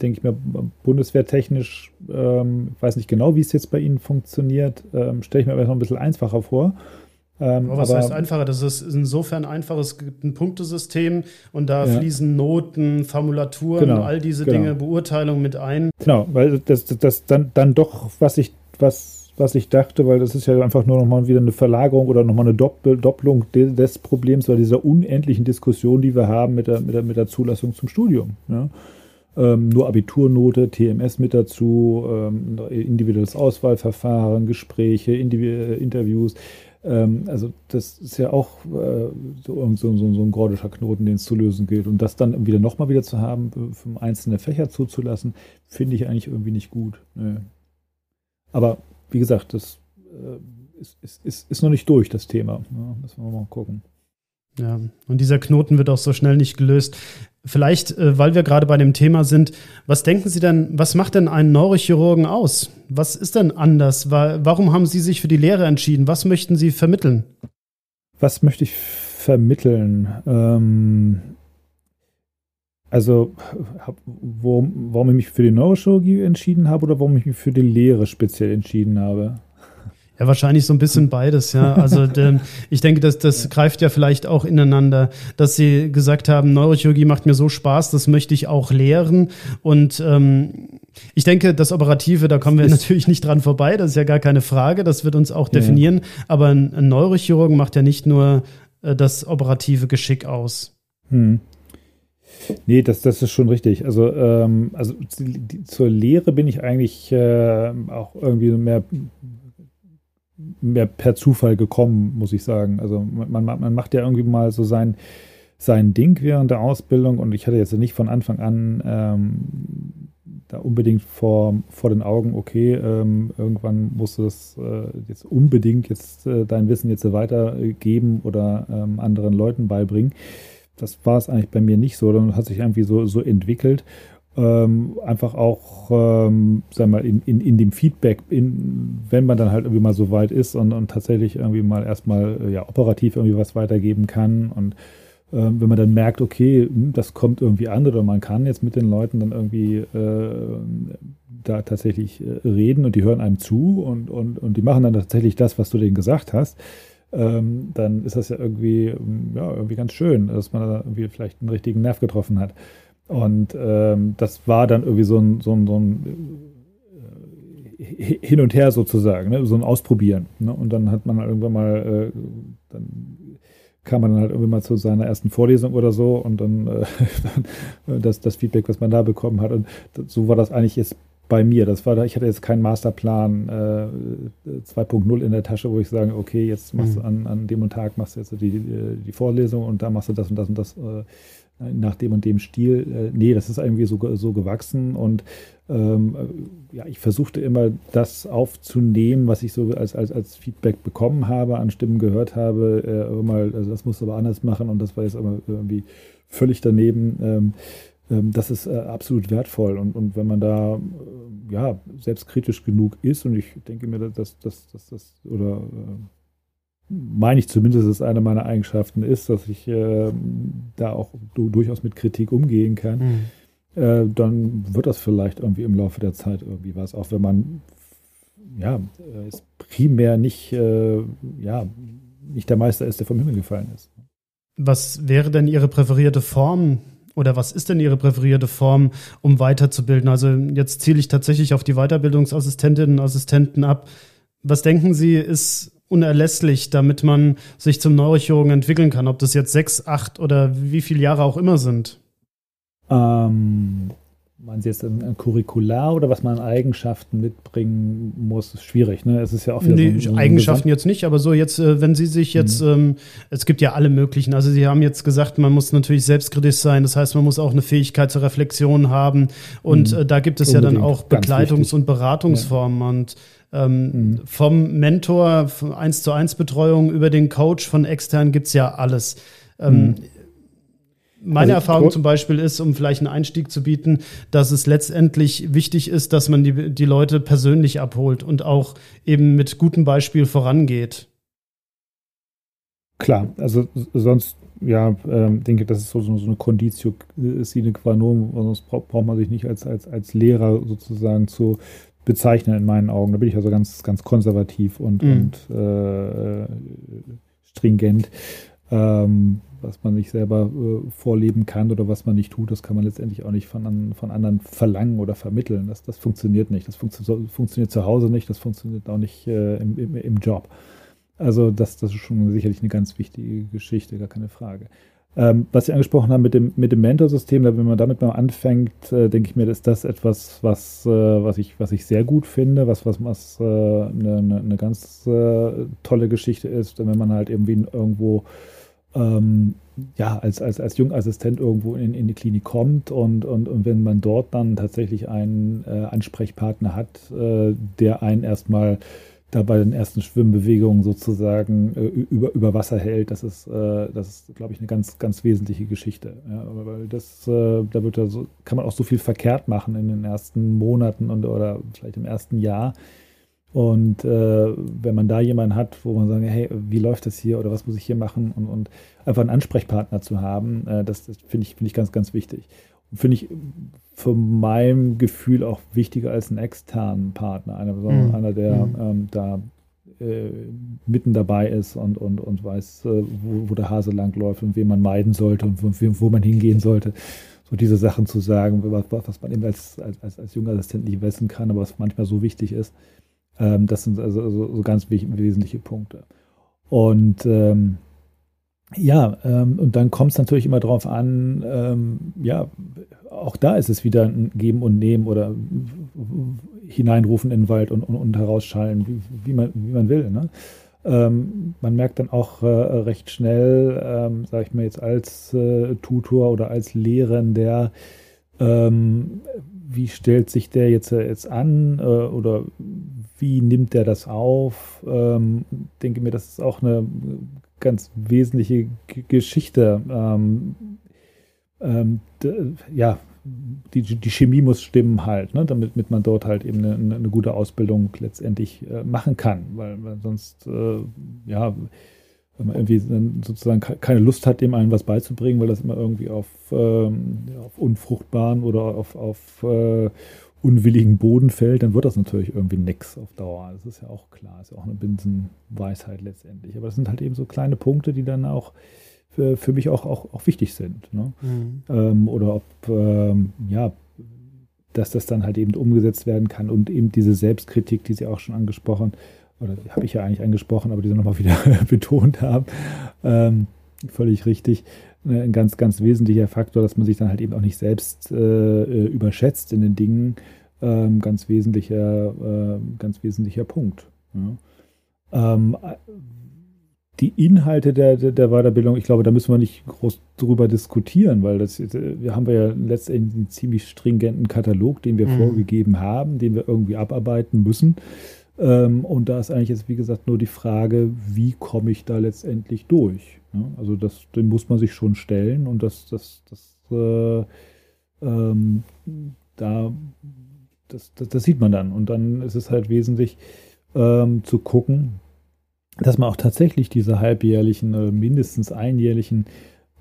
denke ich mir, bundeswehrtechnisch, ähm, ich weiß nicht genau, wie es jetzt bei Ihnen funktioniert, ähm, stelle ich mir aber noch ein bisschen einfacher vor. Ähm, aber was aber, heißt einfacher? Das ist insofern einfach, es gibt ein Punktesystem und da ja. fließen Noten, Formulaturen, genau, all diese genau. Dinge, Beurteilung mit ein. Genau, weil das, das, das dann, dann doch, was ich, was was ich dachte, weil das ist ja einfach nur nochmal wieder eine Verlagerung oder nochmal eine Doppelung des Problems, weil dieser unendlichen Diskussion, die wir haben mit der, mit der, mit der Zulassung zum Studium. Ja? Ähm, nur Abiturnote, TMS mit dazu, ähm, individuelles Auswahlverfahren, Gespräche, Indiv Interviews. Ähm, also das ist ja auch äh, so, so, so, ein gordischer Knoten, den es zu lösen gilt. Und das dann wieder nochmal wieder zu haben, äh, für einzelne Fächer zuzulassen, finde ich eigentlich irgendwie nicht gut. Nee. Aber wie gesagt, das äh, ist, ist, ist, ist, noch nicht durch, das Thema. Ja, müssen wir mal gucken. Ja, und dieser Knoten wird auch so schnell nicht gelöst. Vielleicht, äh, weil wir gerade bei dem Thema sind, was denken Sie denn, was macht denn einen Neurochirurgen aus? Was ist denn anders? Warum haben Sie sich für die Lehre entschieden? Was möchten Sie vermitteln? Was möchte ich vermitteln? Ähm, also, warum, warum ich mich für die Neurochirurgie entschieden habe oder warum ich mich für die Lehre speziell entschieden habe? Ja, wahrscheinlich so ein bisschen beides, ja. Also denn, ich denke, dass das greift ja vielleicht auch ineinander, dass Sie gesagt haben, Neurochirurgie macht mir so Spaß, das möchte ich auch lehren. Und ähm, ich denke, das Operative, da kommen wir natürlich nicht dran vorbei, das ist ja gar keine Frage, das wird uns auch definieren. Aber ein, ein Neurochirurgen macht ja nicht nur äh, das operative Geschick aus. Hm. Nee, das, das ist schon richtig. Also, ähm, also zur Lehre bin ich eigentlich äh, auch irgendwie mehr mehr per Zufall gekommen, muss ich sagen. Also man, man macht ja irgendwie mal so sein, sein Ding während der Ausbildung und ich hatte jetzt nicht von Anfang an ähm, da unbedingt vor, vor den Augen, okay, ähm, irgendwann musst du das äh, jetzt unbedingt jetzt äh, dein Wissen jetzt weitergeben oder ähm, anderen Leuten beibringen. Das war es eigentlich bei mir nicht so, dann hat sich irgendwie so, so entwickelt ähm, einfach auch, ähm, sagen wir mal, in, in, in dem Feedback, in, wenn man dann halt irgendwie mal so weit ist und, und tatsächlich irgendwie mal erstmal äh, ja, operativ irgendwie was weitergeben kann und ähm, wenn man dann merkt, okay, hm, das kommt irgendwie an oder man kann jetzt mit den Leuten dann irgendwie äh, da tatsächlich äh, reden und die hören einem zu und, und, und die machen dann tatsächlich das, was du denen gesagt hast, ähm, dann ist das ja irgendwie, hm, ja, irgendwie ganz schön, dass man da irgendwie vielleicht einen richtigen Nerv getroffen hat. Und ähm, das war dann irgendwie so ein, so ein, so ein äh, Hin und Her sozusagen, ne? so ein Ausprobieren. Ne? Und dann hat man halt irgendwann mal, äh, dann kam man dann halt irgendwie mal zu seiner ersten Vorlesung oder so und dann, äh, dann das, das Feedback, was man da bekommen hat. Und so war das eigentlich jetzt bei mir. Das war da, ich hatte jetzt keinen Masterplan äh, 2.0 in der Tasche, wo ich sage, okay, jetzt machst mhm. du an, an dem und Tag machst du jetzt die, die Vorlesung und da machst du das und das und das. Äh, nach dem und dem Stil. Äh, nee, das ist irgendwie so, so gewachsen und ähm, äh, ja, ich versuchte immer das aufzunehmen, was ich so als, als, als Feedback bekommen habe, an Stimmen gehört habe, äh, mal, also das musst du aber anders machen und das war jetzt aber irgendwie völlig daneben. Ähm, ähm, das ist äh, absolut wertvoll und, und wenn man da äh, ja selbstkritisch genug ist und ich denke mir, dass das, das, das, oder äh, meine ich zumindest, dass es eine meiner Eigenschaften ist, dass ich äh, da auch du, durchaus mit Kritik umgehen kann, mhm. äh, dann wird das vielleicht irgendwie im Laufe der Zeit irgendwie was, auch wenn man ja äh, es primär nicht äh, ja nicht der Meister ist, der vom Himmel gefallen ist. Was wäre denn Ihre präferierte Form oder was ist denn Ihre präferierte Form, um weiterzubilden? Also jetzt ziele ich tatsächlich auf die Weiterbildungsassistentinnen und Assistenten ab. Was denken Sie, ist unerlässlich, damit man sich zum Neurochirurgen entwickeln kann, ob das jetzt sechs, acht oder wie viele Jahre auch immer sind? Ähm, meinen Sie jetzt ein, ein Curricular oder was man an Eigenschaften mitbringen muss, ist schwierig, ne? Es ist ja auch wieder nee, so, so Eigenschaften jetzt nicht, aber so jetzt, äh, wenn Sie sich jetzt, mhm. ähm, es gibt ja alle möglichen, also Sie haben jetzt gesagt, man muss natürlich selbstkritisch sein, das heißt, man muss auch eine Fähigkeit zur Reflexion haben und mhm. äh, da gibt es Unbedingt. ja dann auch Begleitungs- und Beratungsformen ja. und ähm, mhm. Vom Mentor, eins zu eins Betreuung über den Coach von extern gibt es ja alles. Ähm, mhm. Meine also, Erfahrung zum Beispiel ist, um vielleicht einen Einstieg zu bieten, dass es letztendlich wichtig ist, dass man die, die Leute persönlich abholt und auch eben mit gutem Beispiel vorangeht. Klar, also sonst, ja, ähm, denke, das ist so, so eine Conditio sine qua non, sonst braucht man sich nicht als, als, als Lehrer sozusagen zu, bezeichnen in meinen Augen. Da bin ich also ganz, ganz konservativ und, mhm. und äh, stringent. Ähm, was man nicht selber äh, vorleben kann oder was man nicht tut, das kann man letztendlich auch nicht von, von anderen verlangen oder vermitteln. Das, das funktioniert nicht. Das funktio funktioniert zu Hause nicht, das funktioniert auch nicht äh, im, im, im, Job. Also das, das ist schon sicherlich eine ganz wichtige Geschichte, gar keine Frage. Ähm, was Sie angesprochen haben mit dem, mit dem Mentorsystem, wenn man damit mal anfängt, äh, denke ich mir, ist das etwas, was, äh, was, ich, was ich sehr gut finde, was, was, was äh, eine, eine, ganz äh, tolle Geschichte ist, wenn man halt irgendwie irgendwo ähm, ja, als, als, als Jungassistent irgendwo in, in die Klinik kommt und, und, und wenn man dort dann tatsächlich einen äh, Ansprechpartner hat, äh, der einen erstmal da bei den ersten Schwimmbewegungen sozusagen äh, über, über Wasser hält, das ist, äh, das ist, glaube ich, eine ganz, ganz wesentliche Geschichte. Ja, weil das, äh, da wird da so, kann man auch so viel verkehrt machen in den ersten Monaten und oder vielleicht im ersten Jahr. Und äh, wenn man da jemanden hat, wo man sagt, hey, wie läuft das hier oder was muss ich hier machen und, und einfach einen Ansprechpartner zu haben, äh, das, das finde ich, finde ich ganz, ganz wichtig. Finde ich von meinem Gefühl auch wichtiger als einen externen Partner, einer, mhm. einer der mhm. ähm, da äh, mitten dabei ist und, und, und weiß, äh, wo, wo, der Hase langläuft und wen man meiden sollte und wo, wo, man hingehen sollte. So diese Sachen zu sagen, was, was man eben als, als, als, als junger Assistent nicht wissen kann, aber was manchmal so wichtig ist. Ähm, das sind also, also so ganz wesentliche Punkte. Und ähm, ja, ähm, und dann kommt es natürlich immer darauf an, ähm, ja, auch da ist es wieder ein Geben und Nehmen oder hineinrufen in den Wald und, und, und herausschallen, wie, wie, man, wie man will. Ne? Ähm, man merkt dann auch äh, recht schnell, ähm, sage ich mal jetzt als äh, Tutor oder als Lehrender, ähm, wie stellt sich der jetzt, äh, jetzt an äh, oder wie nimmt der das auf? Ähm, denke mir, das ist auch eine ganz wesentliche G Geschichte. Ähm, ähm, ja, die, die Chemie muss stimmen halt, ne, damit, damit man dort halt eben eine, eine gute Ausbildung letztendlich äh, machen kann, weil, weil sonst, äh, ja, wenn man irgendwie sozusagen keine Lust hat, dem einen was beizubringen, weil das immer irgendwie auf, ähm, auf unfruchtbaren oder auf, auf äh, unwilligen Boden fällt, dann wird das natürlich irgendwie nix auf Dauer. Das ist ja auch klar, ist ja auch eine Binsenweisheit letztendlich. Aber das sind halt eben so kleine Punkte, die dann auch für, für mich auch, auch, auch wichtig sind. Ne? Mhm. Ähm, oder ob, ähm, ja, dass das dann halt eben umgesetzt werden kann und eben diese Selbstkritik, die Sie auch schon angesprochen, oder die habe ich ja eigentlich angesprochen, aber die Sie nochmal wieder betont haben, ähm, völlig richtig, ein ganz, ganz wesentlicher Faktor, dass man sich dann halt eben auch nicht selbst äh, äh, überschätzt in den Dingen. Ähm, ganz wesentlicher, äh, ganz wesentlicher Punkt. Ja. Ähm, die Inhalte der, der, Weiterbildung, ich glaube, da müssen wir nicht groß drüber diskutieren, weil das, wir haben ja letztendlich einen ziemlich stringenten Katalog, den wir mhm. vorgegeben haben, den wir irgendwie abarbeiten müssen. Ähm, und da ist eigentlich jetzt, wie gesagt, nur die Frage, wie komme ich da letztendlich durch? Ja, also das, den muss man sich schon stellen und das, das, das, äh, ähm, da, das, das, das, sieht man dann. Und dann ist es halt wesentlich ähm, zu gucken, dass man auch tatsächlich diese halbjährlichen, äh, mindestens einjährlichen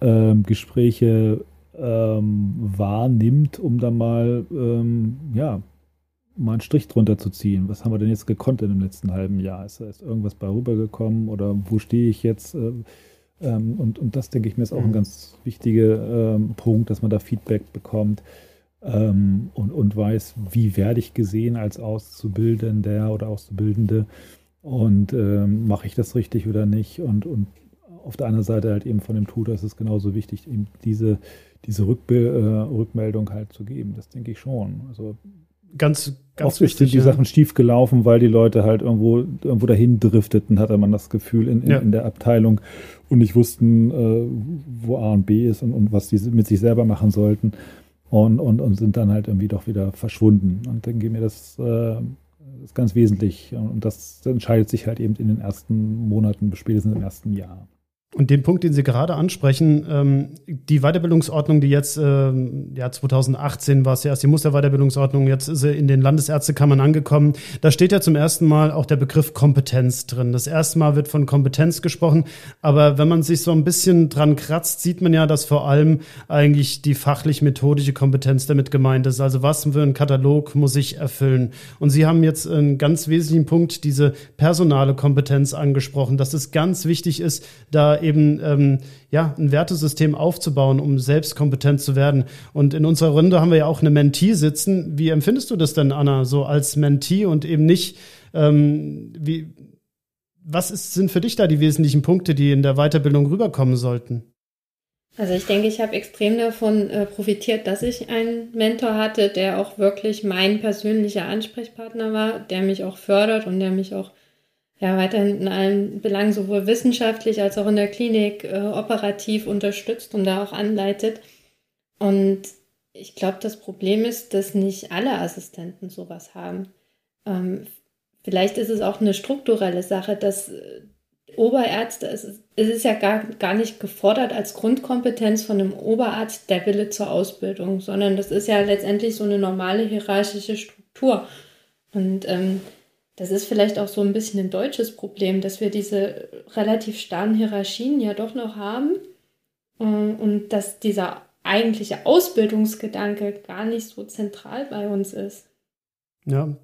ähm, Gespräche ähm, wahrnimmt, um dann mal, ähm, ja, mal einen Strich drunter zu ziehen. Was haben wir denn jetzt gekonnt in dem letzten halben Jahr? Ist da ist irgendwas bei rübergekommen oder wo stehe ich jetzt? Äh, ähm, und, und das, denke ich mir, ist auch ein mhm. ganz wichtiger ähm, Punkt, dass man da Feedback bekommt ähm, und, und weiß, wie werde ich gesehen als Auszubildender oder Auszubildende und ähm, mache ich das richtig oder nicht. Und, und auf der anderen Seite halt eben von dem Tutor ist es genauso wichtig, eben diese, diese Rückbe äh, Rückmeldung halt zu geben. Das denke ich schon. Also ganz, ganz Oft wichtig, sind die. Sachen schief gelaufen, weil die Leute halt irgendwo, irgendwo dahin drifteten, hatte man das Gefühl in, in, ja. in der Abteilung und nicht wussten, äh, wo A und B ist und, und was die mit sich selber machen sollten und, und, und sind dann halt irgendwie doch wieder verschwunden. Und dann geht mir das, äh, ist ganz wesentlich und das entscheidet sich halt eben in den ersten Monaten, spätestens im ersten Jahr. Und den Punkt, den Sie gerade ansprechen, ähm, die Weiterbildungsordnung, die jetzt, ähm, ja, 2018 war es ja erst die Musterweiterbildungsordnung, jetzt ist sie in den Landesärztekammern angekommen. Da steht ja zum ersten Mal auch der Begriff Kompetenz drin. Das erste Mal wird von Kompetenz gesprochen, aber wenn man sich so ein bisschen dran kratzt, sieht man ja, dass vor allem eigentlich die fachlich-methodische Kompetenz damit gemeint ist. Also was für ein Katalog muss ich erfüllen? Und Sie haben jetzt einen ganz wesentlichen Punkt, diese personale Kompetenz angesprochen, dass es ganz wichtig ist, da eben ähm, ja ein Wertesystem aufzubauen, um selbst kompetent zu werden. Und in unserer Runde haben wir ja auch eine Mentee sitzen. Wie empfindest du das denn, Anna, so als Mentee und eben nicht ähm, wie was ist, sind für dich da die wesentlichen Punkte, die in der Weiterbildung rüberkommen sollten? Also ich denke, ich habe extrem davon äh, profitiert, dass ich einen Mentor hatte, der auch wirklich mein persönlicher Ansprechpartner war, der mich auch fördert und der mich auch ja, weiterhin in allen Belangen sowohl wissenschaftlich als auch in der Klinik äh, operativ unterstützt und da auch anleitet. Und ich glaube, das Problem ist, dass nicht alle Assistenten sowas haben. Ähm, vielleicht ist es auch eine strukturelle Sache, dass äh, Oberärzte, es ist, es ist ja gar, gar nicht gefordert als Grundkompetenz von einem Oberarzt der Wille zur Ausbildung, sondern das ist ja letztendlich so eine normale hierarchische Struktur. Und ähm, das ist vielleicht auch so ein bisschen ein deutsches Problem, dass wir diese relativ starren Hierarchien ja doch noch haben äh, und dass dieser eigentliche Ausbildungsgedanke gar nicht so zentral bei uns ist. Ja,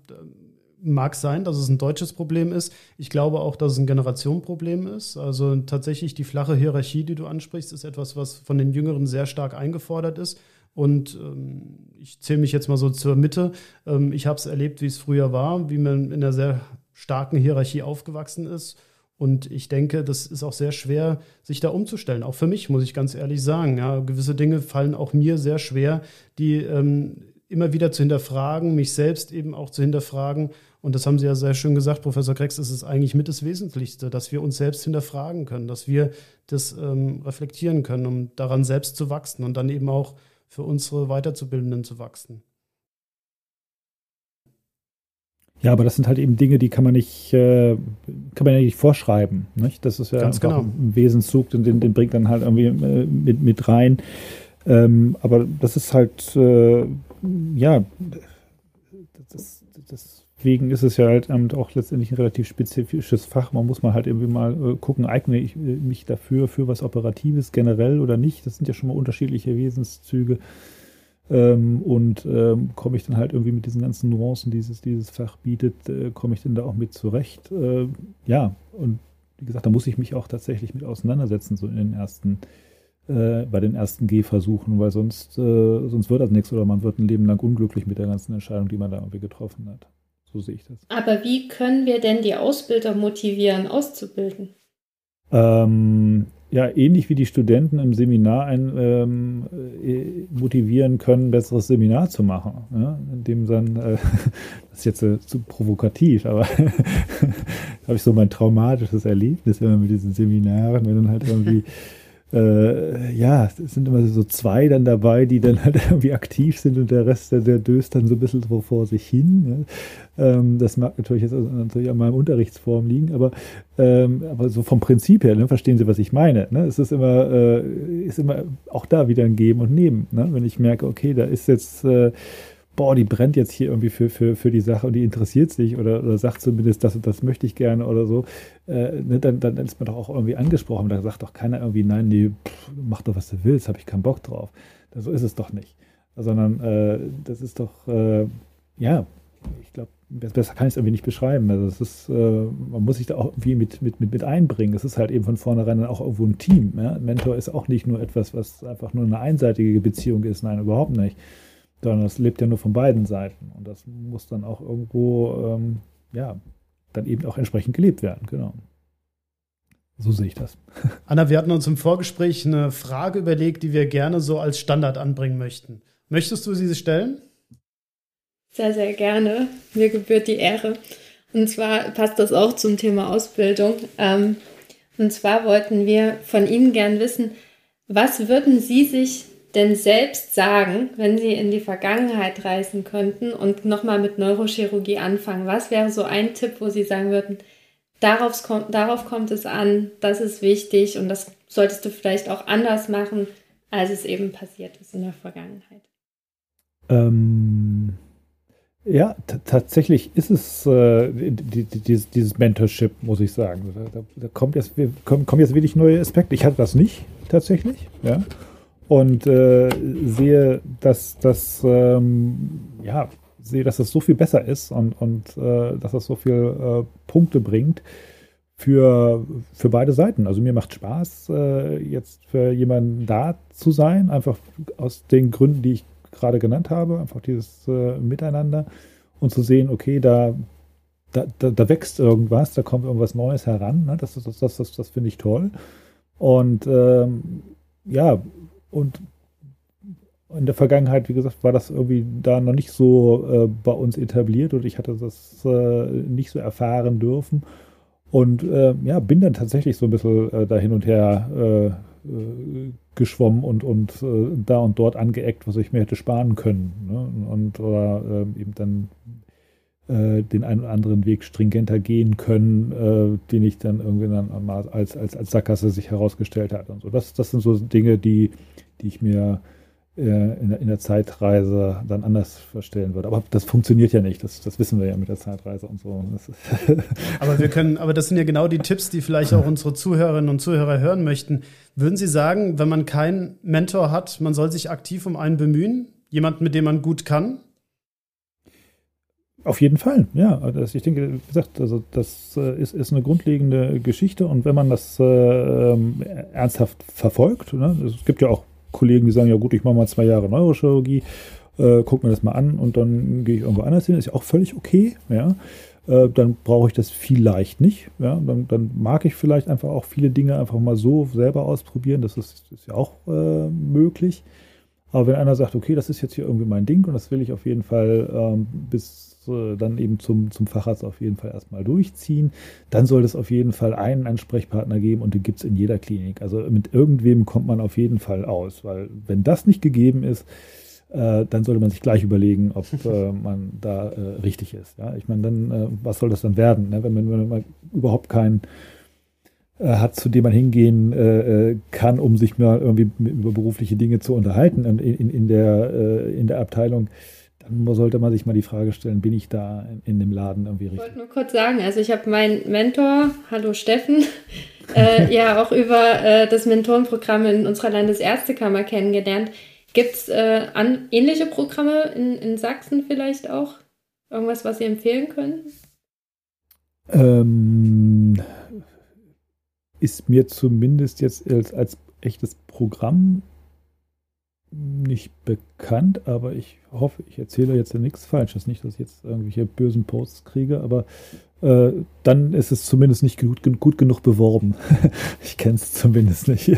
mag sein, dass es ein deutsches Problem ist. Ich glaube auch, dass es ein Generationenproblem ist. Also tatsächlich die flache Hierarchie, die du ansprichst, ist etwas, was von den Jüngeren sehr stark eingefordert ist. Und ähm, ich zähle mich jetzt mal so zur Mitte. Ähm, ich habe es erlebt, wie es früher war, wie man in einer sehr starken Hierarchie aufgewachsen ist. Und ich denke, das ist auch sehr schwer, sich da umzustellen. Auch für mich, muss ich ganz ehrlich sagen. Ja, gewisse Dinge fallen auch mir sehr schwer, die ähm, immer wieder zu hinterfragen, mich selbst eben auch zu hinterfragen und das haben Sie ja sehr schön gesagt, Professor Krex, es ist eigentlich mit das Wesentlichste, dass wir uns selbst hinterfragen können, dass wir das ähm, reflektieren können, um daran selbst zu wachsen und dann eben auch für unsere Weiterzubildenden zu wachsen. Ja, aber das sind halt eben Dinge, die kann man nicht, äh, kann man ja nicht vorschreiben. Nicht? Das ist ja Ganz genau. ein Wesenszug, den, den, bringt dann halt irgendwie äh, mit, mit rein. Ähm, aber das ist halt, äh, ja, das, das Deswegen ist es ja halt ähm, auch letztendlich ein relativ spezifisches Fach. Man muss mal halt irgendwie mal äh, gucken, eigne ich äh, mich dafür für was Operatives generell oder nicht. Das sind ja schon mal unterschiedliche Wesenszüge. Ähm, und ähm, komme ich dann halt irgendwie mit diesen ganzen Nuancen, die dieses, dieses Fach bietet, äh, komme ich denn da auch mit zurecht? Ja, und wie gesagt, da muss ich mich auch tatsächlich mit auseinandersetzen, so in den ersten, äh, bei den ersten Gehversuchen, weil sonst, äh, sonst wird das nichts oder man wird ein Leben lang unglücklich mit der ganzen Entscheidung, die man da irgendwie getroffen hat. So sehe ich das. Aber wie können wir denn die Ausbilder motivieren, auszubilden? Ähm, ja, ähnlich wie die Studenten im Seminar ein, ähm, äh, motivieren können, ein besseres Seminar zu machen. Ja? Indem dann, äh, das ist jetzt äh, zu provokativ, aber habe ich so mein traumatisches Erlebnis immer mit diesen Seminaren, wenn dann halt irgendwie äh, ja, es sind immer so zwei dann dabei, die dann halt irgendwie aktiv sind und der Rest, der, der döst dann so ein bisschen so vor sich hin. Ja. Ähm, das mag natürlich jetzt natürlich an meinem Unterrichtsform liegen, aber, ähm, aber so vom Prinzip her, ne, verstehen Sie, was ich meine. Ne? Es ist immer, äh, ist immer auch da wieder ein Geben und Nehmen. Ne? Wenn ich merke, okay, da ist jetzt äh, boah, die brennt jetzt hier irgendwie für, für, für die Sache und die interessiert sich oder, oder sagt zumindest, das und das möchte ich gerne oder so, äh, ne, dann, dann ist man doch auch irgendwie angesprochen. Da sagt doch keiner irgendwie, nein, nee, pff, mach doch, was du willst, habe ich keinen Bock drauf. So ist es doch nicht. Sondern äh, das ist doch, äh, ja, ich glaube, besser kann ich es irgendwie nicht beschreiben. Also es ist, äh, man muss sich da auch irgendwie mit, mit, mit, mit einbringen. Es ist halt eben von vornherein dann auch irgendwo ein Team. Ja? Mentor ist auch nicht nur etwas, was einfach nur eine einseitige Beziehung ist. Nein, überhaupt nicht sondern das lebt ja nur von beiden Seiten. Und das muss dann auch irgendwo, ähm, ja, dann eben auch entsprechend gelebt werden, genau. So sehe ich das. Anna, wir hatten uns im Vorgespräch eine Frage überlegt, die wir gerne so als Standard anbringen möchten. Möchtest du sie stellen? Sehr, sehr gerne. Mir gebührt die Ehre. Und zwar passt das auch zum Thema Ausbildung. Ähm, und zwar wollten wir von Ihnen gern wissen, was würden Sie sich denn selbst sagen, wenn Sie in die Vergangenheit reisen könnten und nochmal mit Neurochirurgie anfangen? Was wäre so ein Tipp, wo Sie sagen würden, darauf kommt, darauf kommt es an, das ist wichtig und das solltest du vielleicht auch anders machen, als es eben passiert ist in der Vergangenheit? Ähm, ja, tatsächlich ist es äh, die, die, dieses, dieses, Mentorship, muss ich sagen. Da, da kommt jetzt, kommen, kommen jetzt wirklich neue Aspekte. Ich hatte das nicht tatsächlich, ja und äh, sehe, dass das ähm, ja sehe, dass das so viel besser ist und, und äh, dass das so viele äh, Punkte bringt für, für beide Seiten. Also mir macht Spaß, äh, jetzt für jemanden da zu sein, einfach aus den Gründen, die ich gerade genannt habe, einfach dieses äh, Miteinander und zu sehen, okay, da, da, da, da, wächst irgendwas, da kommt irgendwas Neues heran. Ne? Das, das, das, das, das finde ich toll. Und ähm, ja, und in der Vergangenheit, wie gesagt, war das irgendwie da noch nicht so äh, bei uns etabliert und ich hatte das äh, nicht so erfahren dürfen. Und äh, ja, bin dann tatsächlich so ein bisschen äh, da hin und her äh, äh, geschwommen und, und da und dort angeeckt, was ich mir hätte sparen können. Ne? Und oder eben dann den einen oder anderen Weg stringenter gehen können, den ich dann irgendwie dann mal als, als, als Sackgasse sich herausgestellt hat und so. Das, das sind so Dinge, die, die ich mir äh, in der, in der, Zeitreise dann anders verstellen würde. Aber das funktioniert ja nicht. Das, das wissen wir ja mit der Zeitreise und so. aber wir können, aber das sind ja genau die Tipps, die vielleicht auch unsere Zuhörerinnen und Zuhörer hören möchten. Würden Sie sagen, wenn man keinen Mentor hat, man soll sich aktiv um einen bemühen? Jemanden, mit dem man gut kann? Auf jeden Fall, ja. Also ich denke, wie gesagt, also das äh, ist, ist eine grundlegende Geschichte und wenn man das äh, ähm, ernsthaft verfolgt, ne, es gibt ja auch Kollegen, die sagen, ja gut, ich mache mal zwei Jahre Neurochirurgie, äh, guck mir das mal an und dann gehe ich irgendwo anders hin, ist ja auch völlig okay, ja. Äh, dann brauche ich das vielleicht nicht, ja. Dann, dann, mag ich vielleicht einfach auch viele Dinge einfach mal so selber ausprobieren, das ist, ist ja auch äh, möglich. Aber wenn einer sagt, okay, das ist jetzt hier irgendwie mein Ding und das will ich auf jeden Fall ähm, bis äh, dann eben zum, zum Facharzt auf jeden Fall erstmal durchziehen. Dann soll es auf jeden Fall einen Ansprechpartner geben und den gibt es in jeder Klinik. Also mit irgendwem kommt man auf jeden Fall aus, weil wenn das nicht gegeben ist, äh, dann sollte man sich gleich überlegen, ob äh, man da richtig ist. Ja? Ich meine, dann, was soll das dann werden, ne? wenn, man, wenn man überhaupt keinen hat, zu dem man hingehen kann, um sich mal irgendwie über berufliche Dinge zu unterhalten in, in, in der, in der Abteilung dann sollte man sich mal die Frage stellen, bin ich da in, dem Laden irgendwie richtig? Ich wollte nur kurz sagen, also ich habe meinen Mentor, hallo Steffen, äh, ja auch über äh, das Mentorenprogramm in unserer Landesärztekammer kennengelernt. Gibt es äh, ähnliche Programme in, in Sachsen vielleicht auch? Irgendwas, was Sie empfehlen können? Ähm, ist mir zumindest jetzt als, als echtes Programm nicht bekannt, aber ich hoffe, ich erzähle jetzt ja nichts Falsches. Nicht, dass ich jetzt irgendwelche bösen Posts kriege, aber äh, dann ist es zumindest nicht gut, gut genug beworben. ich kenne es zumindest nicht.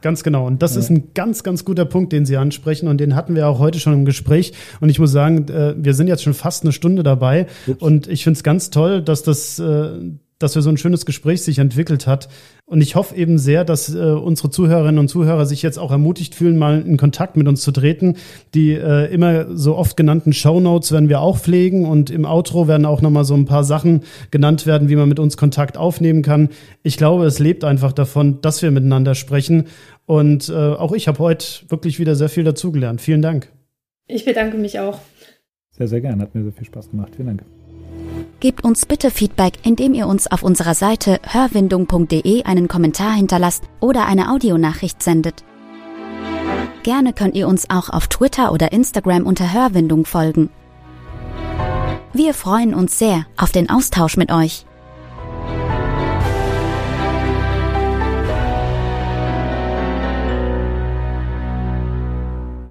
Ganz genau. Und das ja. ist ein ganz, ganz guter Punkt, den Sie ansprechen. Und den hatten wir auch heute schon im Gespräch. Und ich muss sagen, äh, wir sind jetzt schon fast eine Stunde dabei. Ups. Und ich finde es ganz toll, dass das, äh, dass wir so ein schönes Gespräch sich entwickelt hat. Und ich hoffe eben sehr, dass äh, unsere Zuhörerinnen und Zuhörer sich jetzt auch ermutigt fühlen, mal in Kontakt mit uns zu treten. Die äh, immer so oft genannten Show Notes werden wir auch pflegen und im Outro werden auch nochmal so ein paar Sachen genannt werden, wie man mit uns Kontakt aufnehmen kann. Ich glaube, es lebt einfach davon, dass wir miteinander sprechen. Und äh, auch ich habe heute wirklich wieder sehr viel dazugelernt. Vielen Dank. Ich bedanke mich auch. Sehr, sehr gern. Hat mir sehr viel Spaß gemacht. Vielen Dank. Gebt uns bitte Feedback, indem ihr uns auf unserer Seite hörwindung.de einen Kommentar hinterlasst oder eine Audionachricht sendet. Gerne könnt ihr uns auch auf Twitter oder Instagram unter Hörwindung folgen. Wir freuen uns sehr auf den Austausch mit euch.